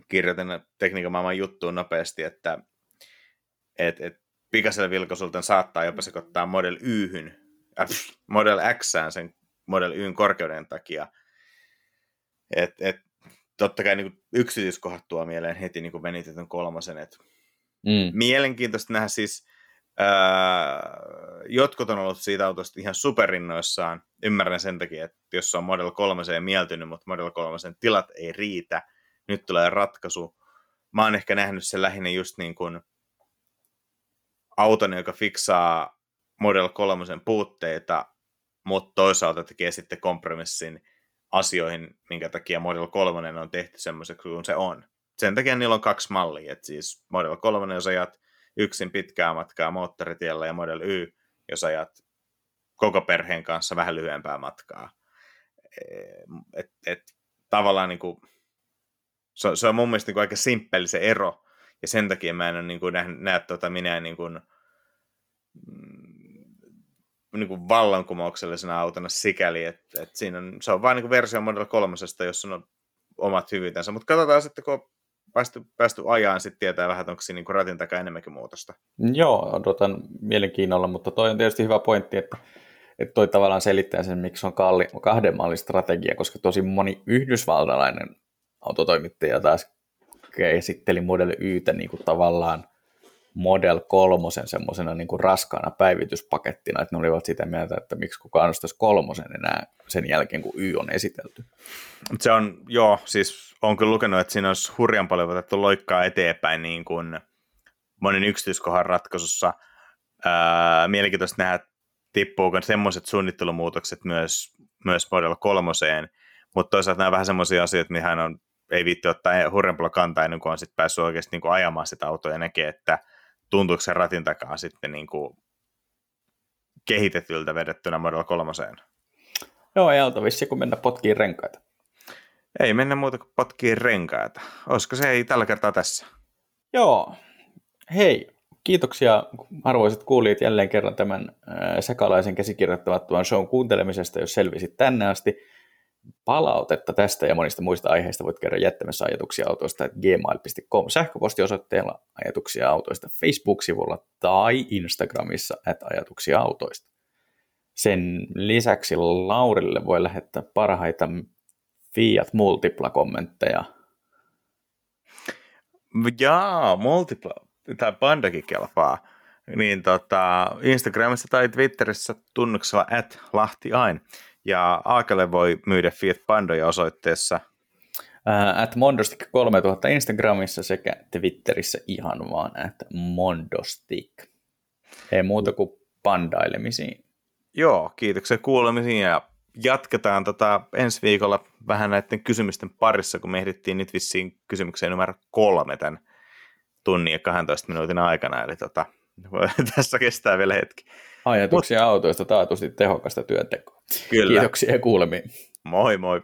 kirjoitin tekniikan maailman juttuun nopeasti, että että et pikaisella vilkaisulta saattaa jopa sekoittaa Model Yhyn, äh, Model Xään sen Model Yn korkeuden takia. Et, et, totta kai niin yksityiskohdat tuo mieleen heti niin venitetyn kolmosen. Et mm. Mielenkiintoista nähdä siis, ää, jotkut on ollut siitä autosta ihan superinnoissaan. Ymmärrän sen takia, että jos on Model 3 mieltynyt, mutta Model 3 tilat ei riitä, nyt tulee ratkaisu. Mä oon ehkä nähnyt sen lähinnä just niin kuin auton, joka fiksaa Model 3 puutteita, mutta toisaalta tekee sitten kompromissin asioihin, minkä takia Model 3 on tehty semmoiseksi kuin se on. Sen takia niillä on kaksi mallia, että siis Model 3, jos ajat yksin pitkää matkaa moottoritiellä ja Model Y, jos ajat koko perheen kanssa vähän lyhyempää matkaa. Et, et, tavallaan niin kuin, se, se on mun mielestä niin kuin aika simppeli se ero, ja sen takia mä en ole niin kuin näe, näe tuota minä niin kuin, mm, niin kuin vallankumouksellisena autona sikäli, että, että siinä on, se on vain niin versio Model 3, jossa on omat hyvyytensä, mutta katsotaan sitten, kun on päästy, päästy ajaan, sitten tietää vähän, että onko siinä niin ratin takaa enemmänkin muutosta. Joo, odotan mielenkiinnolla, mutta toi on tietysti hyvä pointti, että, että toi tavallaan selittää sen, miksi on kalli, kahden mallin strategia, koska tosi moni yhdysvaltalainen autotoimittaja taas esitteli Model Ytä niin kuin tavallaan Model 3 semmoisena niin kuin raskaana päivityspakettina, että ne olivat sitä mieltä, että miksi kukaan ostaisi kolmosen enää sen jälkeen, kun Y on esitelty. Se on, joo, siis on kyllä lukenut, että siinä olisi hurjan paljon otettu loikkaa eteenpäin niin kuin monen yksityiskohan ratkaisussa. Ää, mielenkiintoista nähdä, tippuuko semmoiset suunnittelumuutokset myös, myös Model 3, mutta toisaalta nämä on vähän semmoisia asioita, mihin on, ei viitti ottaa hurjan paljon kantaa ennen kuin on sitten päässyt oikeasti niin kuin ajamaan sitä autoa ja näkee, että tuntuuko se ratin takaa sitten niin kuin kehitetyltä vedettynä Model 3. Joo, ei auta vissi, kun mennä potkiin renkaita. Ei mennä muuta kuin potkiin renkaita. Olisiko se ei tällä kertaa tässä? Joo. Hei, kiitoksia arvoisat kuulijat jälleen kerran tämän sekalaisen käsikirjoittamattoman shown kuuntelemisesta, jos selvisit tänne asti palautetta tästä ja monista muista aiheista voit käydä jättämässä ajatuksia autoista gmail.com sähköpostiosoitteella ajatuksia autoista Facebook-sivulla tai Instagramissa että ajatuksia autoista. Sen lisäksi Laurille voi lähettää parhaita Fiat Multipla-kommentteja. Jaa, Multipla, tai Pandakin kelpaa. Niin tota, Instagramissa tai Twitterissä tunnuksella at lahtiain. Ja Aakelle voi myydä Fiat Pandoja osoitteessa at Mondostik 3000 Instagramissa sekä Twitterissä ihan vaan at Mondostik. Ei muuta kuin pandailemisiin. Joo, kiitoksia kuulemisiin ja jatketaan tota ensi viikolla vähän näiden kysymysten parissa, kun me ehdittiin nyt vissiin kysymykseen numero kolme tämän tunnin ja 12 minuutin aikana, eli tota, tässä kestää vielä hetki. Ajatuksia Mut... autoista taatusti tehokasta työntekoa. Kyllä. Kiitoksia ja kuulemiin. Moi moi.